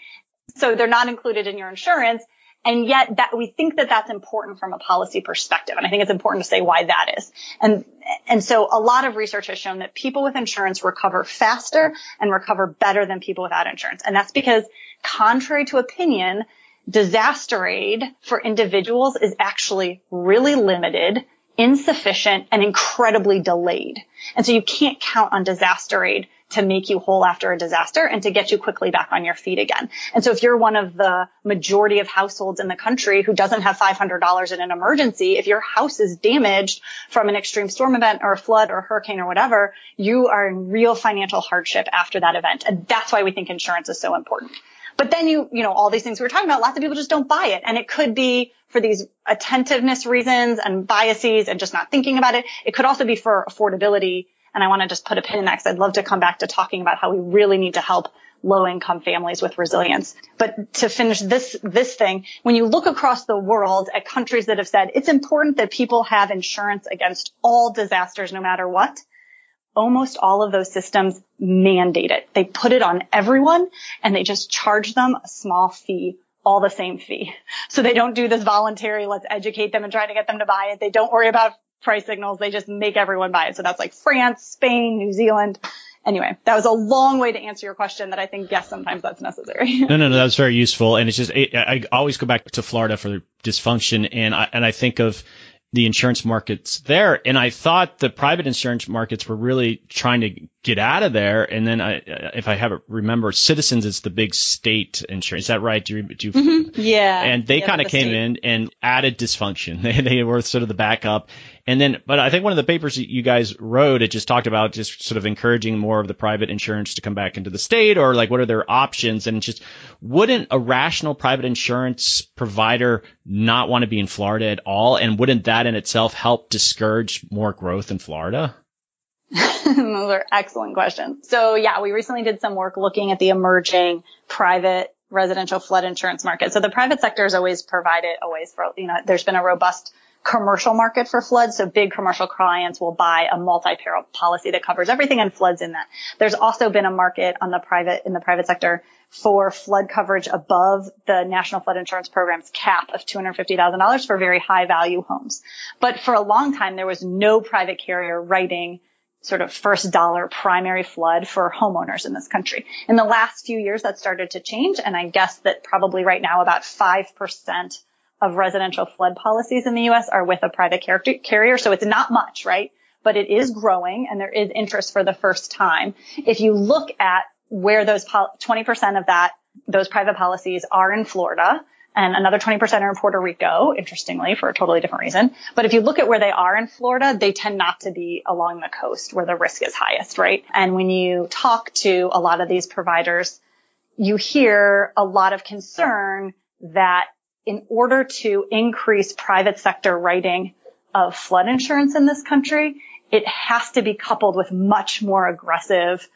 So they're not included in your insurance. And yet that we think that that's important from a policy perspective. And I think it's important to say why that is. And, and so a lot of research has shown that people with insurance recover faster and recover better than people without insurance. And that's because contrary to opinion, disaster aid for individuals is actually really limited insufficient and incredibly delayed. And so you can't count on disaster aid to make you whole after a disaster and to get you quickly back on your feet again. And so if you're one of the majority of households in the country who doesn't have $500 in an emergency, if your house is damaged from an extreme storm event or a flood or a hurricane or whatever, you are in real financial hardship after that event. And that's why we think insurance is so important. But then you, you know, all these things we were talking about, lots of people just don't buy it. And it could be for these attentiveness reasons and biases and just not thinking about it. It could also be for affordability. And I want to just put a pin in that because I'd love to come back to talking about how we really need to help low income families with resilience. But to finish this, this thing, when you look across the world at countries that have said it's important that people have insurance against all disasters, no matter what, almost all of those systems mandate it. They put it on everyone and they just charge them a small fee, all the same fee. So they don't do this voluntary, let's educate them and try to get them to buy it. They don't worry about price signals. They just make everyone buy it. So that's like France, Spain, New Zealand. Anyway, that was a long way to answer your question that I think, yes, sometimes that's necessary. [laughs]
no, no, no, that was very useful. And it's just, it, I always go back to Florida for dysfunction. And I, and I think of, the insurance markets there. And I thought the private insurance markets were really trying to get out of there. And then I, if I have it, remember Citizens is the big state insurance. Is that right? Do you, do you
mm-hmm. yeah.
And they
yeah,
kind of came state. in and added dysfunction. [laughs] They, they were sort of the backup. And then, but I think one of the papers you guys wrote, it just talked about just sort of encouraging more of the private insurance to come back into the state or like what are their options? And just wouldn't a rational private insurance provider not want to be in Florida at all? And wouldn't that in itself help discourage more growth in Florida? [laughs]
Those are excellent questions. So yeah, we recently did some work looking at the emerging private residential flood insurance market. So the private sector has always provided always for, you know, there's been a robust commercial market for floods. So big commercial clients will buy a multi-peril policy that covers everything and floods in that. There's also been a market on the private, in the private sector for flood coverage above the National Flood Insurance Program's cap of $250,000 for very high value homes. But for a long time, there was no private carrier writing sort of first dollar primary flood for homeowners in this country. In the last few years, that started to change. And I guess that probably right now about 5% of residential flood policies in the U.S. are with a private carrier. So it's not much, right? But it is growing and there is interest for the first time. If you look at where those 20% of that, those private policies are in Florida, and another 20% are in Puerto Rico, interestingly, for a totally different reason. But if you look at where they are in Florida, they tend not to be along the coast where the risk is highest, right? And when you talk to a lot of these providers, you hear a lot of concern that in order to increase private sector writing of flood insurance in this country, it has to be coupled with much more aggressive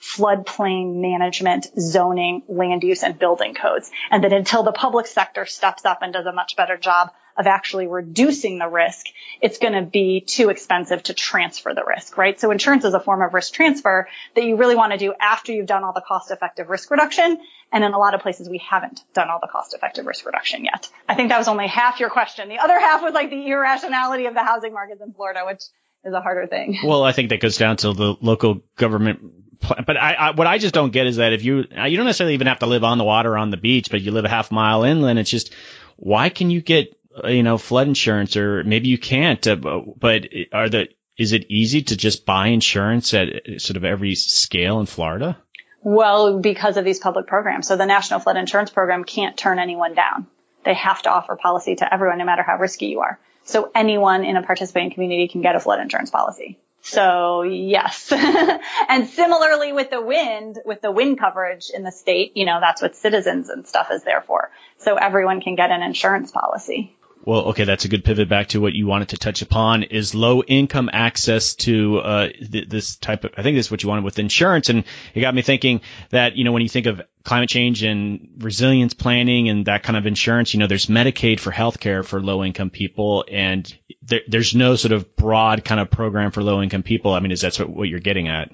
floodplain management, zoning, land use, and building codes. And that until the public sector steps up and does a much better job of actually reducing the risk, it's going to be too expensive to transfer the risk, right? So insurance is a form of risk transfer that you really want to do after you've done all the cost effective risk reduction. And in a lot of places, we haven't done all the cost effective risk reduction yet. I think that was only half your question. The other half was like the irrationality of the housing markets in Florida, which is a harder thing.
Well, I think that goes down to the local government but I, I, what I just don't get is that if you you don't necessarily even have to live on the water or on the beach, but you live a half mile inland, it's just why can you get you know flood insurance or maybe you can't? Uh, but are the is it easy to just buy insurance at sort of every scale in Florida?
Well, because of these public programs. So the National Flood Insurance Program can't turn anyone down. They have to offer policy to everyone, no matter how risky you are. So anyone in a participating community can get a flood insurance policy. So yes. [laughs] and similarly with the wind, with the wind coverage in the state, you know, that's what citizens and stuff is there for. So everyone can get an insurance policy.
Well, okay, that's a good pivot back to what you wanted to touch upon is low income access to uh, th- this type of. I think this is what you wanted with insurance, and it got me thinking that you know when you think of climate change and resilience planning and that kind of insurance, you know, there's Medicaid for healthcare for low income people, and there, there's no sort of broad kind of program for low income people. I mean, is that what you're getting at?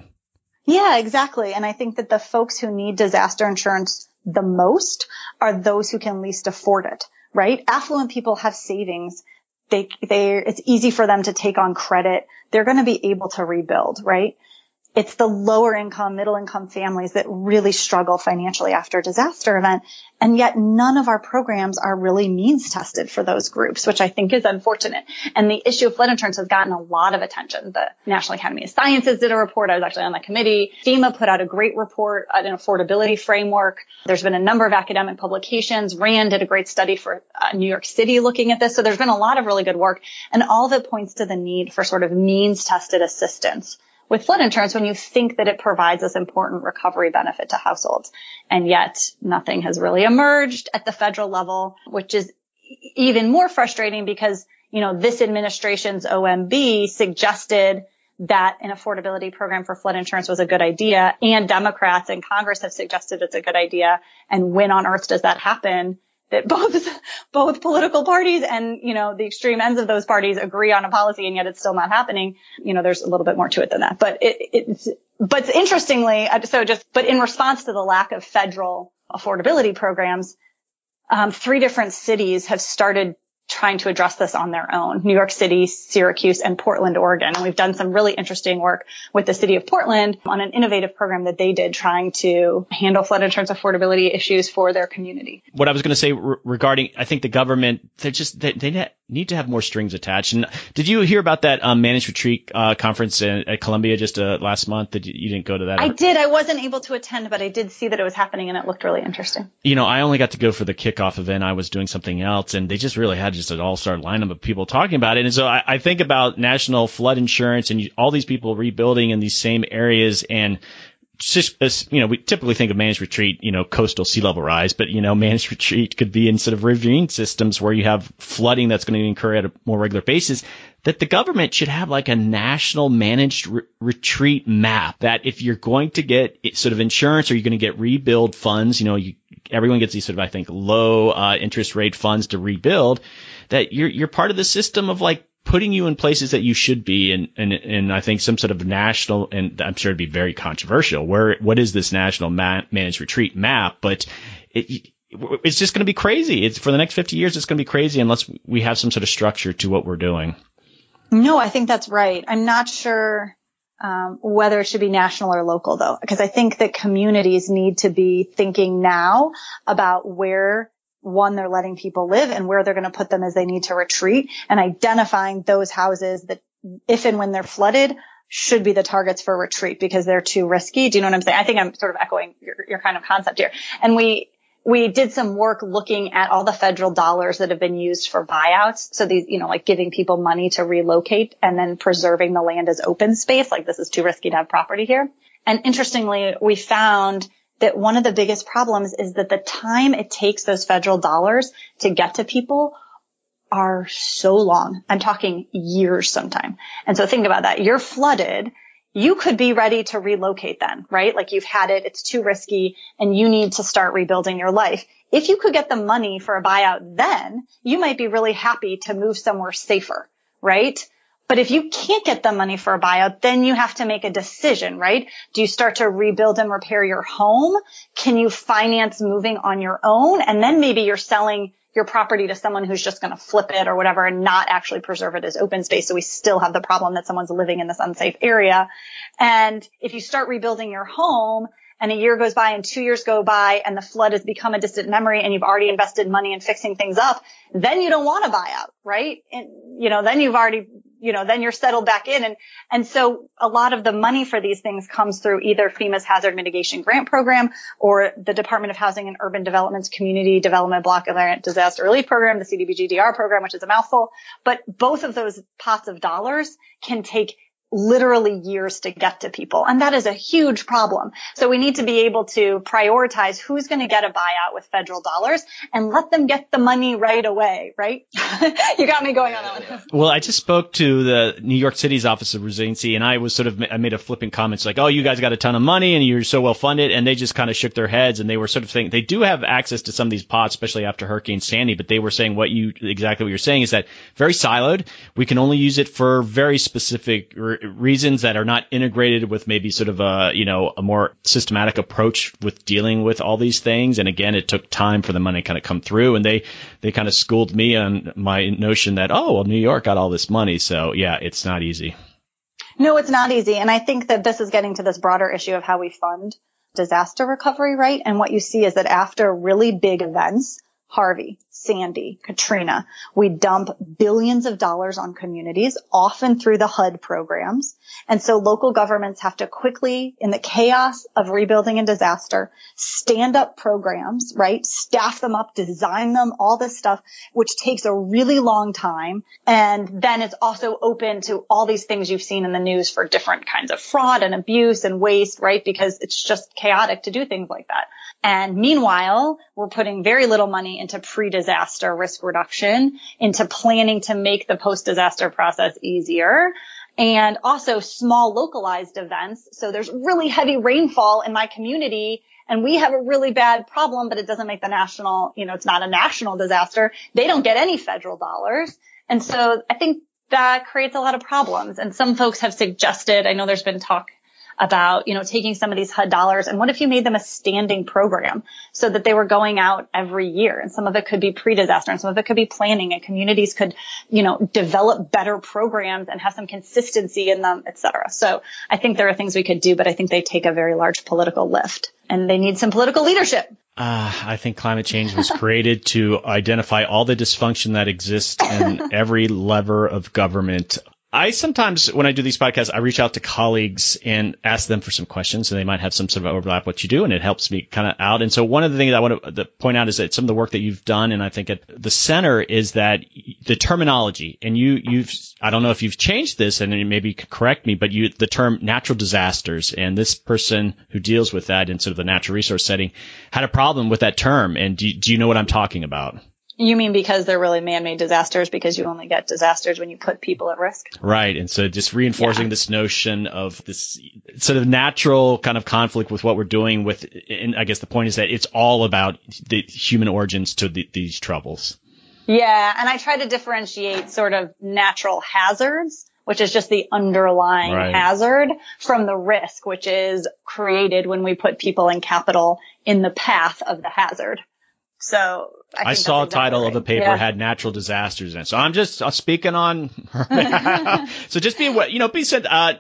Yeah, exactly. And I think that the folks who need disaster insurance the most are those who can least afford it right? Affluent people have savings. They, they, it's easy for them to take on credit. They're going to be able to rebuild, right? It's the lower income, middle income families that really struggle financially after a disaster event. And yet none of our programs are really means tested for those groups, which I think is unfortunate. And the issue of flood insurance has gotten a lot of attention. The National Academy of Sciences did a report. I was actually on the committee. FEMA put out a great report, an affordability framework. There's been a number of academic publications. RAND did a great study for uh, New York City looking at this. So there's been a lot of really good work and all of it points to the need for sort of means tested assistance with flood insurance when you think that it provides this important recovery benefit to households. And yet nothing has really emerged at the federal level, which is even more frustrating because, you know, this administration's OMB suggested that an affordability program for flood insurance was a good idea and Democrats in Congress have suggested it's a good idea. And when on earth does that happen? That both both political parties and you know the extreme ends of those parties agree on a policy and yet it's still not happening you know there's a little bit more to it than that. But it, it's but interestingly so just but in response to the lack of federal affordability programs um, three different cities have started trying to address this on their own. New York City, Syracuse, and Portland, Oregon. And we've done some really interesting work with the city of Portland on an innovative program that they did trying to handle flood insurance affordability issues for their community.
What I was going to say re- regarding, I think the government, they just, they, they need to have more strings attached. And did you hear about that um, managed retreat uh, conference in, at Columbia just uh, last month? Did you, you, didn't go to that?
I did. I wasn't able to attend, but I did see that it was happening and it looked really interesting.
You know, I only got to go for the kickoff event. I was doing something else and they just really had just an all-star lineup of people talking about it. And so I, I think about national flood insurance and you, all these people rebuilding in these same areas and you know, we typically think of managed retreat, you know, coastal sea level rise, but you know, managed [laughs] retreat could be instead of ravine systems where you have flooding that's going to occur at a more regular basis, that the government should have like a national managed re- retreat map that if you're going to get sort of insurance or you're going to get rebuild funds, you know, you, everyone gets these sort of, I think, low uh, interest rate funds to rebuild, that you're, you're part of the system of like putting you in places that you should be and, and, and I think some sort of national, and I'm sure it'd be very controversial. Where, what is this national ma- managed retreat map? But it, it's just going to be crazy. It's for the next 50 years, it's going to be crazy unless we have some sort of structure to what we're doing.
No, I think that's right. I'm not sure um, whether it should be national or local though, because I think that communities need to be thinking now about where one, they're letting people live and where they're going to put them as they need to retreat and identifying those houses that if and when they're flooded should be the targets for retreat because they're too risky. Do you know what I'm saying? I think I'm sort of echoing your, your kind of concept here. And we, we did some work looking at all the federal dollars that have been used for buyouts. So these, you know, like giving people money to relocate and then preserving the land as open space. Like this is too risky to have property here. And interestingly, we found that one of the biggest problems is that the time it takes those federal dollars to get to people are so long. I'm talking years sometime. And so think about that. You're flooded. You could be ready to relocate then, right? Like you've had it. It's too risky and you need to start rebuilding your life. If you could get the money for a buyout then, you might be really happy to move somewhere safer, right? But if you can't get the money for a buyout, then you have to make a decision, right? Do you start to rebuild and repair your home? Can you finance moving on your own? And then maybe you're selling your property to someone who's just going to flip it or whatever and not actually preserve it as open space. So we still have the problem that someone's living in this unsafe area. And if you start rebuilding your home and a year goes by and two years go by and the flood has become a distant memory and you've already invested money in fixing things up, then you don't want to buy out, right? And, you know, then you've already you know, then you're settled back in. And, and so a lot of the money for these things comes through either FEMA's hazard mitigation grant program or the Department of Housing and Urban Development's community development block grant disaster relief program, the CDBGDR program, which is a mouthful. But both of those pots of dollars can take literally years to get to people. And that is a huge problem. So we need to be able to prioritize who's going to get a buyout with federal dollars and let them get the money right away, right? [laughs] you got me going on that one.
Well, I just spoke to the New York City's Office of Resiliency and I was sort of, I made a flipping comments like, oh, you guys got a ton of money and you're so well funded. And they just kind of shook their heads and they were sort of saying they do have access to some of these pots, especially after Hurricane Sandy, but they were saying what you, exactly what you're saying is that very siloed. We can only use it for very specific reasons that are not integrated with maybe sort of a, you know, a more systematic approach with dealing with all these things. And again, it took time for the money to kind of come through and they, they kind of schooled me on my notion that, oh, well, New York got all this money. So yeah, it's not easy.
No, it's not easy. And I think that this is getting to this broader issue of how we fund disaster recovery, right? And what you see is that after really big events, Harvey, Sandy, Katrina. We dump billions of dollars on communities, often through the HUD programs. And so local governments have to quickly, in the chaos of rebuilding and disaster, stand up programs, right? Staff them up, design them, all this stuff, which takes a really long time. And then it's also open to all these things you've seen in the news for different kinds of fraud and abuse and waste, right? Because it's just chaotic to do things like that. And meanwhile, we're putting very little money into pre-disaster risk reduction, into planning to make the post-disaster process easier and also small localized events. So there's really heavy rainfall in my community and we have a really bad problem, but it doesn't make the national, you know, it's not a national disaster. They don't get any federal dollars. And so I think that creates a lot of problems. And some folks have suggested, I know there's been talk about, you know, taking some of these HUD dollars and what if you made them a standing program so that they were going out every year and some of it could be pre-disaster and some of it could be planning and communities could, you know, develop better programs and have some consistency in them, et cetera. So I think there are things we could do, but I think they take a very large political lift and they need some political leadership.
Uh, I think climate change was created to identify all the dysfunction that exists in every lever of government I sometimes, when I do these podcasts, I reach out to colleagues and ask them for some questions and they might have some sort of overlap what you do and it helps me kind of out. And so one of the things I want to point out is that some of the work that you've done and I think at the center is that the terminology and you, you've, I don't know if you've changed this and maybe you could correct me, but you, the term natural disasters and this person who deals with that in sort of the natural resource setting had a problem with that term. And do, do you know what I'm talking about?
You mean because they're really man-made disasters because you only get disasters when you put people at risk?
Right. And so just reinforcing yeah. this notion of this sort of natural kind of conflict with what we're doing with, and I guess the point is that it's all about the human origins to the, these troubles.
Yeah. And I try to differentiate sort of natural hazards which is just the underlying right. hazard from the risk, which is created when we put people and capital in the path of the hazard. So
I, I saw a title right. of the paper yeah. had natural disasters in it. So I'm just uh, speaking on. [laughs] so just be what you know. Be said. Uh,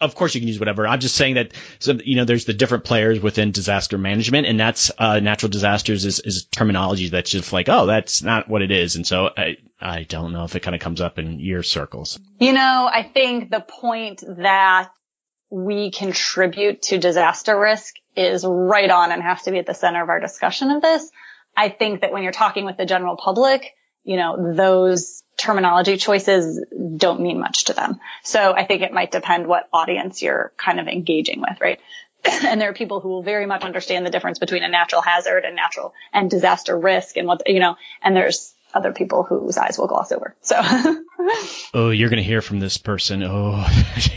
of course, you can use whatever. I'm just saying that so, you know there's the different players within disaster management, and that's uh, natural disasters is, is terminology that's just like oh that's not what it is, and so I I don't know if it kind of comes up in your circles.
You know, I think the point that we contribute to disaster risk is right on and has to be at the center of our discussion of this. I think that when you're talking with the general public, you know, those terminology choices don't mean much to them. So I think it might depend what audience you're kind of engaging with, right? [clears throat] and there are people who will very much understand the difference between a natural hazard and natural and disaster risk and what, you know, and there's other people whose eyes will gloss over. So. [laughs]
oh, you're going to hear from this person. Oh,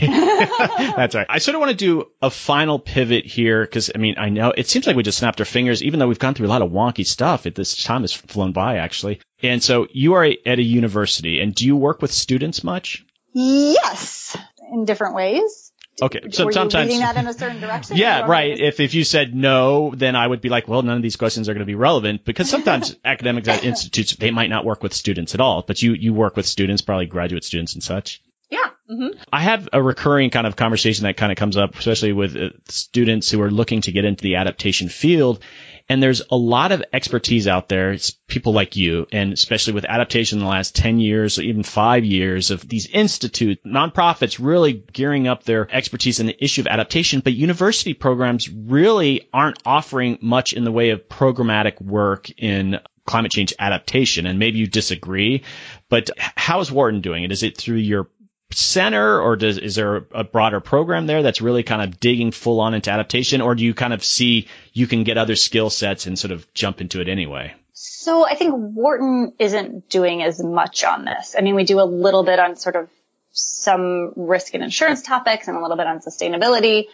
[laughs] that's right. I sort of want to do a final pivot here because I mean, I know it seems like we just snapped our fingers, even though we've gone through a lot of wonky stuff. At this time has flown by actually. And so you are at a university and do you work with students much?
Yes, in different ways.
Okay, so Were sometimes
you that in a certain direction.
Yeah, right. If if you said no, then I would be like, well, none of these questions are going to be relevant because sometimes [laughs] academics at institutes they might not work with students at all, but you you work with students, probably graduate students and such.
Yeah. Mm-hmm.
I have a recurring kind of conversation that kind of comes up, especially with uh, students who are looking to get into the adaptation field. And there's a lot of expertise out there. It's people like you, and especially with adaptation in the last 10 years, or even five years of these institutes, nonprofits really gearing up their expertise in the issue of adaptation. But university programs really aren't offering much in the way of programmatic work in climate change adaptation. And maybe you disagree, but how is Wharton doing it? Is it through your center or does, is there a broader program there that's really kind of digging full on into adaptation or do you kind of see you can get other skill sets and sort of jump into it anyway?
So I think Wharton isn't doing as much on this. I mean, we do a little bit on sort of some risk and insurance topics and a little bit on sustainability.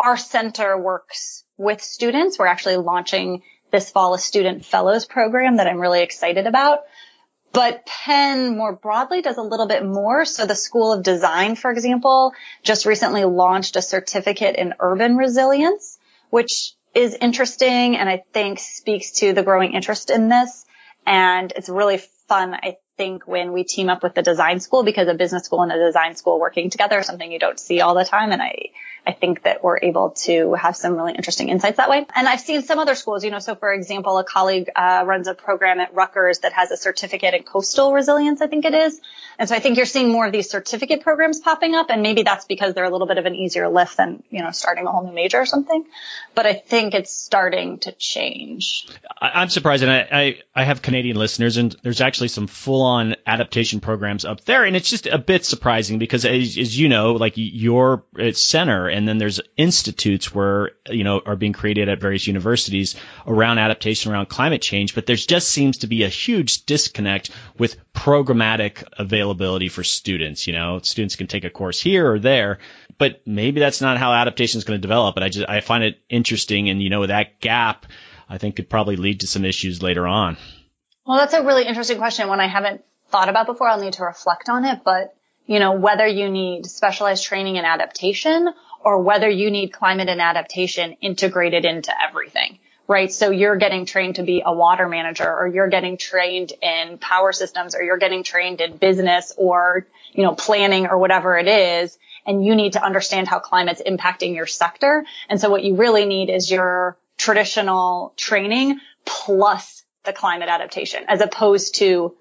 Our center works with students. We're actually launching this fall a student fellows program that I'm really excited about. But Penn more broadly does a little bit more. So the School of Design, for example, just recently launched a certificate in urban resilience, which is interesting and I think speaks to the growing interest in this. And it's really fun, I think, when we team up with the design school because a business school and a design school working together is something you don't see all the time. And I, I think that we're able to have some really interesting insights that way. And I've seen some other schools, you know, so for example, a colleague uh, runs a program at Rutgers that has a certificate in coastal resilience, I think it is. And so I think you're seeing more of these certificate programs popping up, and maybe that's because they're a little bit of an easier lift than, you know, starting a whole new major or something. But I think it's starting to change.
I, am surprised, and I, I, I have Canadian listeners, and there's actually some full-on adaptation programs up there, and it's just a bit surprising because, as, as you know, like your center and then there's institutes where, you know, are being created at various universities around adaptation, around climate change. But there just seems to be a huge disconnect with programmatic availability for students. You know, students can take a course here or there, but maybe that's not how adaptation is going to develop. But I just, I find it interesting. And, you know, that gap, I think could probably lead to some issues later on.
Well, that's a really interesting question. One I haven't thought about before. I'll need to reflect on it, but you know, whether you need specialized training and adaptation or whether you need climate and adaptation integrated into everything, right? So you're getting trained to be a water manager or you're getting trained in power systems or you're getting trained in business or, you know, planning or whatever it is. And you need to understand how climate's impacting your sector. And so what you really need is your traditional training plus the climate adaptation as opposed to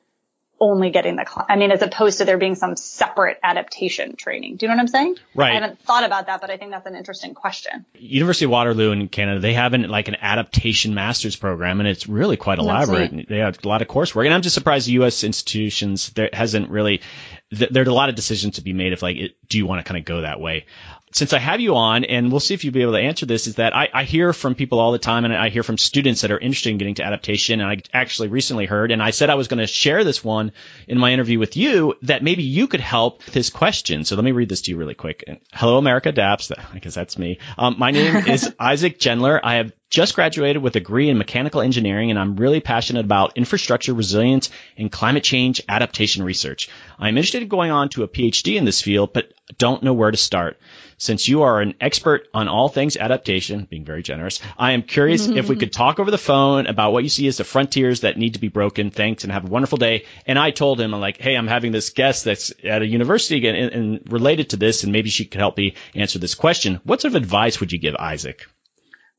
only getting the, I mean, as opposed to there being some separate adaptation training. Do you know what I'm saying?
Right.
I haven't thought about that, but I think that's an interesting question.
University of Waterloo in Canada, they have an, like an adaptation master's program and it's really quite elaborate. They have a lot of coursework and I'm just surprised the U.S. institutions, there hasn't really, there's a lot of decisions to be made if like, it, do you want to kind of go that way? Since I have you on, and we'll see if you'll be able to answer this, is that I, I, hear from people all the time, and I hear from students that are interested in getting to adaptation. And I actually recently heard, and I said I was going to share this one in my interview with you, that maybe you could help this question. So let me read this to you really quick. Hello, America Adapts. [laughs] I guess that's me. Um, my name is [laughs] Isaac Gendler. I have just graduated with a degree in mechanical engineering and I'm really passionate about infrastructure resilience and climate change adaptation research. I'm interested in going on to a PhD in this field, but don't know where to start. Since you are an expert on all things adaptation, being very generous, I am curious if we [laughs] could talk over the phone about what you see as the frontiers that need to be broken. Thanks and have a wonderful day. And I told him, I'm like, hey, I'm having this guest that's at a university again and, and related to this, and maybe she could help me answer this question. What sort of advice would you give Isaac?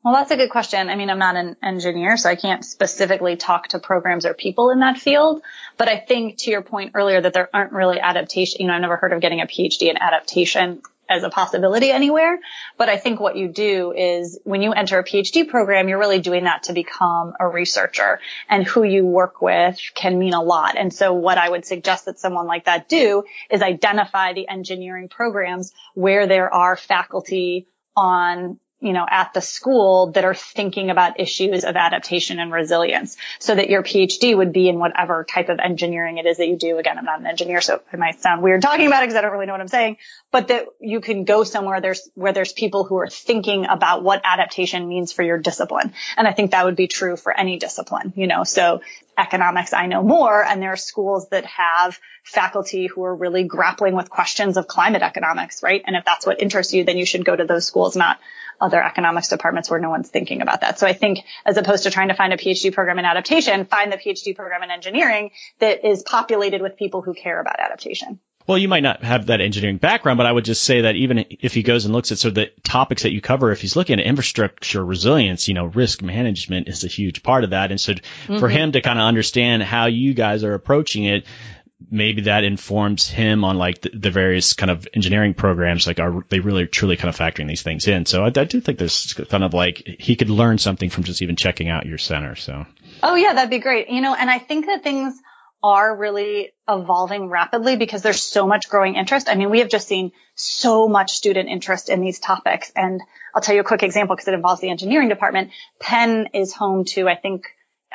Well, that's a good question. I mean, I'm not an engineer, so I can't specifically talk to programs or people in that field. But I think to your point earlier that there aren't really adaptation, you know, I've never heard of getting a PhD in adaptation as a possibility anywhere. But I think what you do is when you enter a PhD program, you're really doing that to become a researcher and who you work with can mean a lot. And so what I would suggest that someone like that do is identify the engineering programs where there are faculty on you know, at the school that are thinking about issues of adaptation and resilience so that your PhD would be in whatever type of engineering it is that you do. Again, I'm not an engineer, so it might sound weird talking about it because I don't really know what I'm saying, but that you can go somewhere there's where there's people who are thinking about what adaptation means for your discipline. And I think that would be true for any discipline, you know, so economics, I know more. And there are schools that have faculty who are really grappling with questions of climate economics, right? And if that's what interests you, then you should go to those schools, not other economics departments where no one's thinking about that. So I think as opposed to trying to find a PhD program in adaptation, find the PhD program in engineering that is populated with people who care about adaptation.
Well, you might not have that engineering background, but I would just say that even if he goes and looks at sort of the topics that you cover, if he's looking at infrastructure resilience, you know, risk management is a huge part of that. And so mm-hmm. for him to kind of understand how you guys are approaching it, maybe that informs him on like the, the, various kind of engineering programs. Like, are they really truly kind of factoring these things in? So I, I, do think there's kind of like he could learn something from just even checking out your center. So.
Oh yeah, that'd be great. You know, and I think that things are really evolving rapidly because there's so much growing interest. I mean, we have just seen so much student interest in these topics. And I'll tell you a quick example because it involves the engineering department. Penn is home to, I think,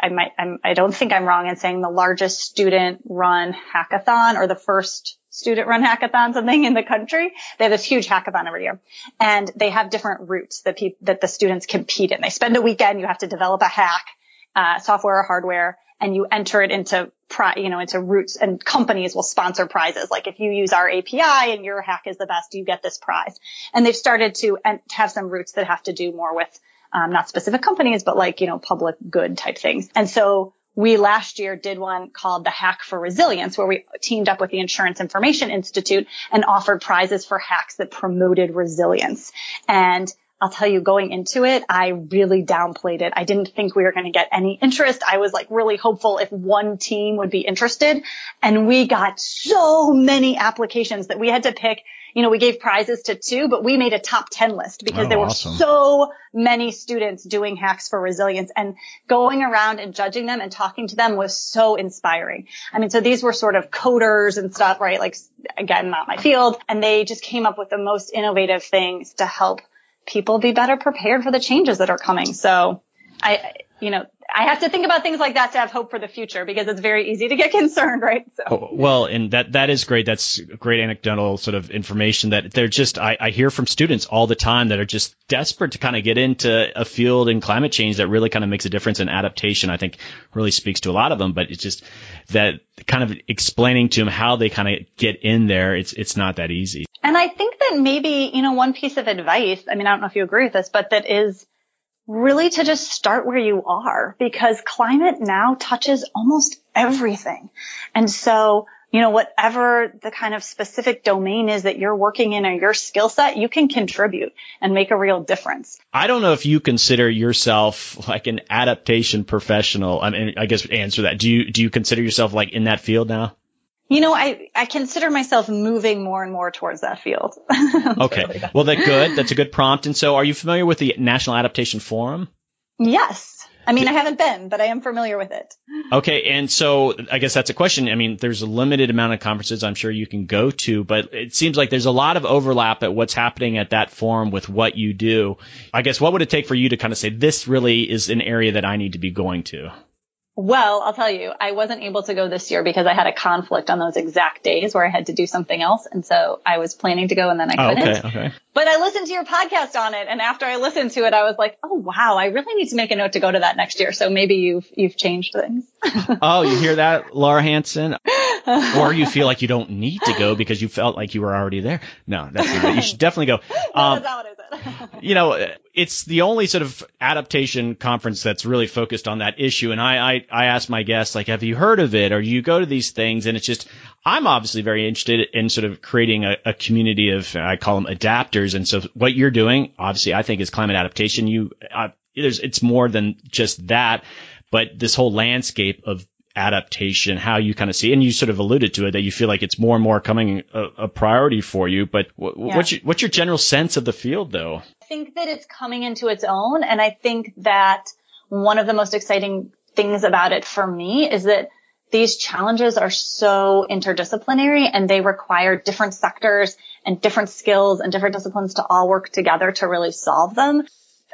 I might, I'm, I don't think I'm wrong in saying the largest student run hackathon or the first student run hackathon something in the country. They have this huge hackathon every year and they have different routes that people, that the students compete in. They spend a weekend. You have to develop a hack, uh, software or hardware and you enter it into pri- you know, into routes and companies will sponsor prizes. Like if you use our API and your hack is the best, you get this prize. And they've started to have some routes that have to do more with um, not specific companies, but like, you know, public good type things. And so we last year did one called the Hack for Resilience, where we teamed up with the Insurance Information Institute and offered prizes for hacks that promoted resilience. And I'll tell you, going into it, I really downplayed it. I didn't think we were going to get any interest. I was like really hopeful if one team would be interested. And we got so many applications that we had to pick you know, we gave prizes to two, but we made a top 10 list because oh, there were awesome. so many students doing hacks for resilience and going around and judging them and talking to them was so inspiring. I mean, so these were sort of coders and stuff, right? Like again, not my field. And they just came up with the most innovative things to help people be better prepared for the changes that are coming. So I, you know, I have to think about things like that to have hope for the future because it's very easy to get [laughs] concerned, right?
So. Oh, well, and that that is great. That's great anecdotal sort of information that they're just I, I hear from students all the time that are just desperate to kind of get into a field in climate change that really kind of makes a difference in adaptation. I think really speaks to a lot of them, but it's just that kind of explaining to them how they kind of get in there. It's it's not that easy.
And I think that maybe you know one piece of advice. I mean, I don't know if you agree with this, but that is really to just start where you are because climate now touches almost everything. And so, you know, whatever the kind of specific domain is that you're working in or your skill set, you can contribute and make a real difference.
I don't know if you consider yourself like an adaptation professional. I mean, I guess answer that. Do you, do you consider yourself like in that field now?
You know, I, I consider myself moving more and more towards that field. [laughs]
okay. Well, that's good. That's a good prompt. And so are you familiar with the National Adaptation Forum?
Yes. I mean, I haven't been, but I am familiar with it.
Okay. And so I guess that's a question. I mean, there's a limited amount of conferences I'm sure you can go to, but it seems like there's a lot of overlap at what's happening at that forum with what you do. I guess what would it take for you to kind of say this really is an area that I need to be going to?
Well, I'll tell you, I wasn't able to go this year because I had a conflict on those exact days where I had to do something else. And so I was planning to go and then I oh, couldn't.
okay, okay.
But I listened to your podcast on it. And after I listened to it, I was like, oh wow, I really need to make a note to go to that next year. So maybe you've, you've changed things. [laughs]
oh, you hear that, Lara Hansen? [laughs] or you feel like you don't need to go because you felt like you were already there. No, that's not it. You should definitely go. [laughs]
Um, no,
you know, it's the only sort of adaptation conference that's really focused on that issue. And I, I, I ask my guests, like, have you heard of it? Or you go to these things and it's just, I'm obviously very interested in sort of creating a, a community of, I call them adapters. And so what you're doing, obviously, I think is climate adaptation. You, uh, there's, it's more than just that, but this whole landscape of adaptation, how you kind of see, and you sort of alluded to it that you feel like it's more and more coming a, a priority for you. But w- yeah. what's your, what's your general sense of the field though?
I think that it's coming into its own. And I think that one of the most exciting things about it for me is that these challenges are so interdisciplinary and they require different sectors and different skills and different disciplines to all work together to really solve them.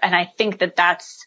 And I think that that's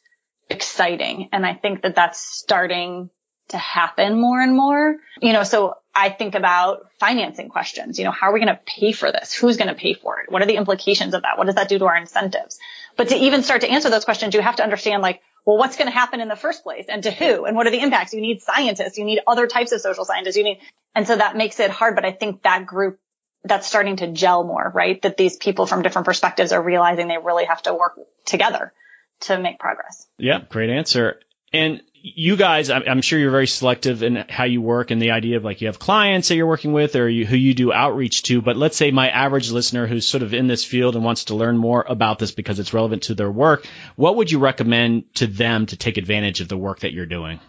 exciting. And I think that that's starting to happen more and more. You know, so I think about financing questions. You know, how are we going to pay for this? Who's going to pay for it? What are the implications of that? What does that do to our incentives? But to even start to answer those questions, you have to understand like, well, what's going to happen in the first place and to who and what are the impacts? You need scientists. You need other types of social scientists. You need, and so that makes it hard. But I think that group that's starting to gel more, right? That these people from different perspectives are realizing they really have to work together to make progress.
Yeah, great answer. And you guys, I'm sure you're very selective in how you work and the idea of like you have clients that you're working with or you, who you do outreach to. But let's say my average listener who's sort of in this field and wants to learn more about this because it's relevant to their work. What would you recommend to them to take advantage of the work that you're doing?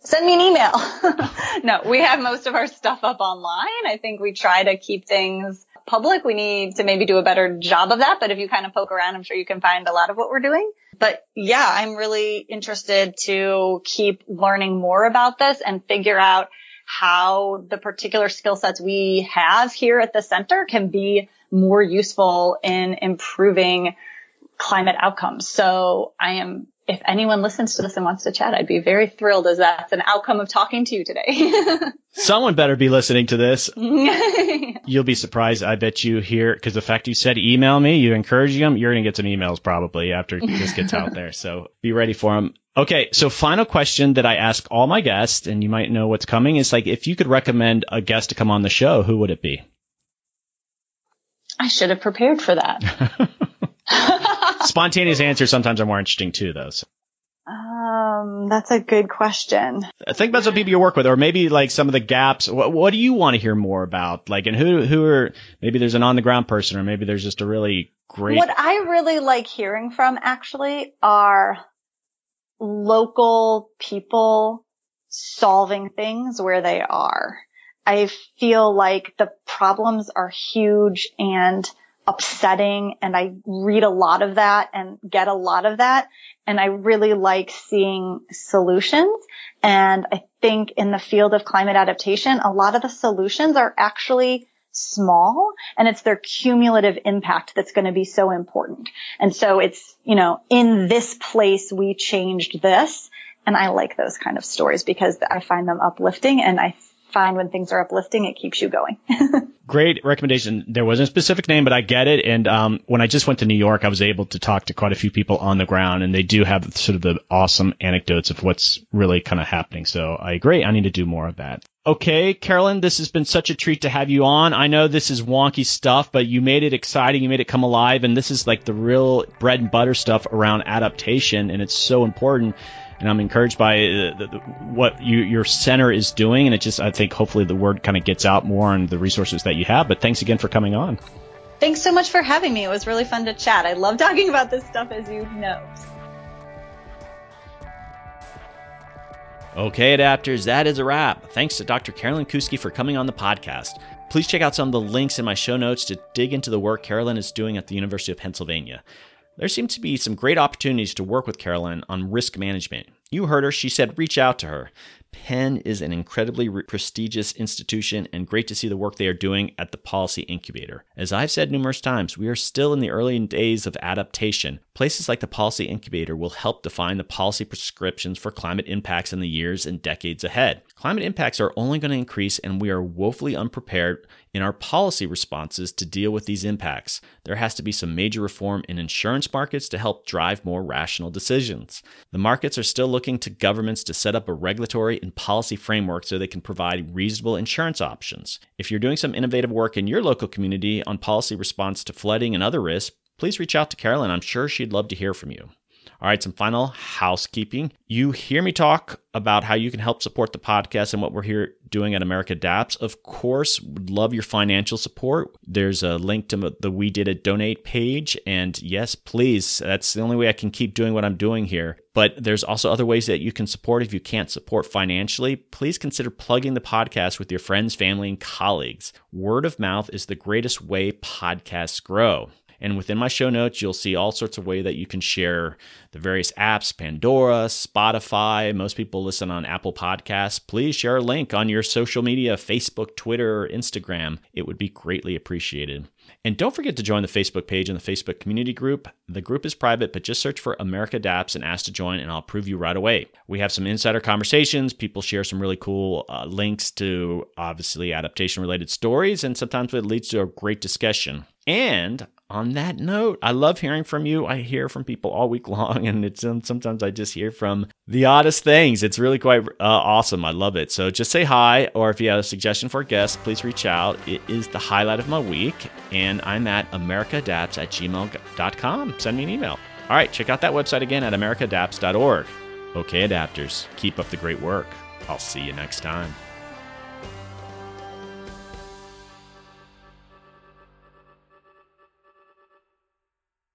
Send me an email. [laughs] no, we have most of our stuff up online. I think we try to keep things public. We need to maybe do a better job of that. But if you kind of poke around, I'm sure you can find a lot of what we're doing. But yeah, I'm really interested to keep learning more about this and figure out how the particular skill sets we have here at the center can be more useful in improving climate outcomes. So I am if anyone listens to this and wants to chat, I'd be very thrilled as that's an outcome of talking to you today. [laughs]
Someone better be listening to this. [laughs] You'll be surprised. I bet you hear, because the fact you said email me, you encourage them, you're going to get some emails probably after this gets out there. So be ready for them. Okay. So final question that I ask all my guests, and you might know what's coming is like, if you could recommend a guest to come on the show, who would it be?
I should have prepared for that. [laughs]
Spontaneous answers sometimes are more interesting too, though. So.
Um, that's a good question.
Think about some people you work with, or maybe like some of the gaps. What, what do you want to hear more about? Like, and who who are maybe there's an on the ground person, or maybe there's just a really great.
What I really like hearing from actually are local people solving things where they are. I feel like the problems are huge and upsetting and I read a lot of that and get a lot of that. And I really like seeing solutions. And I think in the field of climate adaptation, a lot of the solutions are actually small and it's their cumulative impact that's going to be so important. And so it's, you know, in this place we changed this. And I like those kind of stories because I find them uplifting and I find when things are uplifting, it keeps you going. [laughs]
Great recommendation. There wasn't a specific name, but I get it. And um, when I just went to New York, I was able to talk to quite a few people on the ground, and they do have sort of the awesome anecdotes of what's really kind of happening. So I agree. I need to do more of that. Okay, Carolyn, this has been such a treat to have you on. I know this is wonky stuff, but you made it exciting. You made it come alive. And this is like the real bread and butter stuff around adaptation. And it's so important and I'm encouraged by uh, the, the, what you, your center is doing. And it just, I think, hopefully the word kind of gets out more and the resources that you have. But thanks again for coming on.
Thanks so much for having me. It was really fun to chat. I love talking about this stuff, as you know.
Okay, adapters, that is a wrap. Thanks to Dr. Carolyn Kousky for coming on the podcast. Please check out some of the links in my show notes to dig into the work Carolyn is doing at the University of Pennsylvania. There seem to be some great opportunities to work with Carolyn on risk management. You heard her, she said reach out to her. Penn is an incredibly re- prestigious institution and great to see the work they are doing at the Policy Incubator. As I've said numerous times, we are still in the early days of adaptation. Places like the Policy Incubator will help define the policy prescriptions for climate impacts in the years and decades ahead. Climate impacts are only going to increase, and we are woefully unprepared in our policy responses to deal with these impacts. There has to be some major reform in insurance markets to help drive more rational decisions. The markets are still looking to governments to set up a regulatory and policy framework so they can provide reasonable insurance options. If you're doing some innovative work in your local community on policy response to flooding and other risks, please reach out to Carolyn. I'm sure she'd love to hear from you. All right, some final housekeeping. You hear me talk about how you can help support the podcast and what we're here doing at America Adapts. Of course, would love your financial support. There's a link to the We Did It donate page. And yes, please, that's the only way I can keep doing what I'm doing here. But there's also other ways that you can support if you can't support financially. Please consider plugging the podcast with your friends, family, and colleagues. Word of mouth is the greatest way podcasts grow. And within my show notes, you'll see all sorts of way that you can share the various apps, Pandora, Spotify. Most people listen on Apple Podcasts. Please share a link on your social media, Facebook, Twitter, Instagram. It would be greatly appreciated. And don't forget to join the Facebook page and the Facebook community group. The group is private, but just search for America Adapts and ask to join, and I'll approve you right away. We have some insider conversations. People share some really cool uh, links to obviously adaptation related stories, and sometimes it leads to a great discussion. And on that note, I love hearing from you. I hear from people all week [laughs] long, and it's um, sometimes I just hear from the oddest things. It's really quite uh, awesome. I love it. So just say hi, or if you have a suggestion for a guest, please reach out. It is the highlight of my week, and I'm at americaadapts at gmail.com. Send me an email. All right, check out that website again at americaadapts.org. Okay, adapters, keep up the great work. I'll see you next time.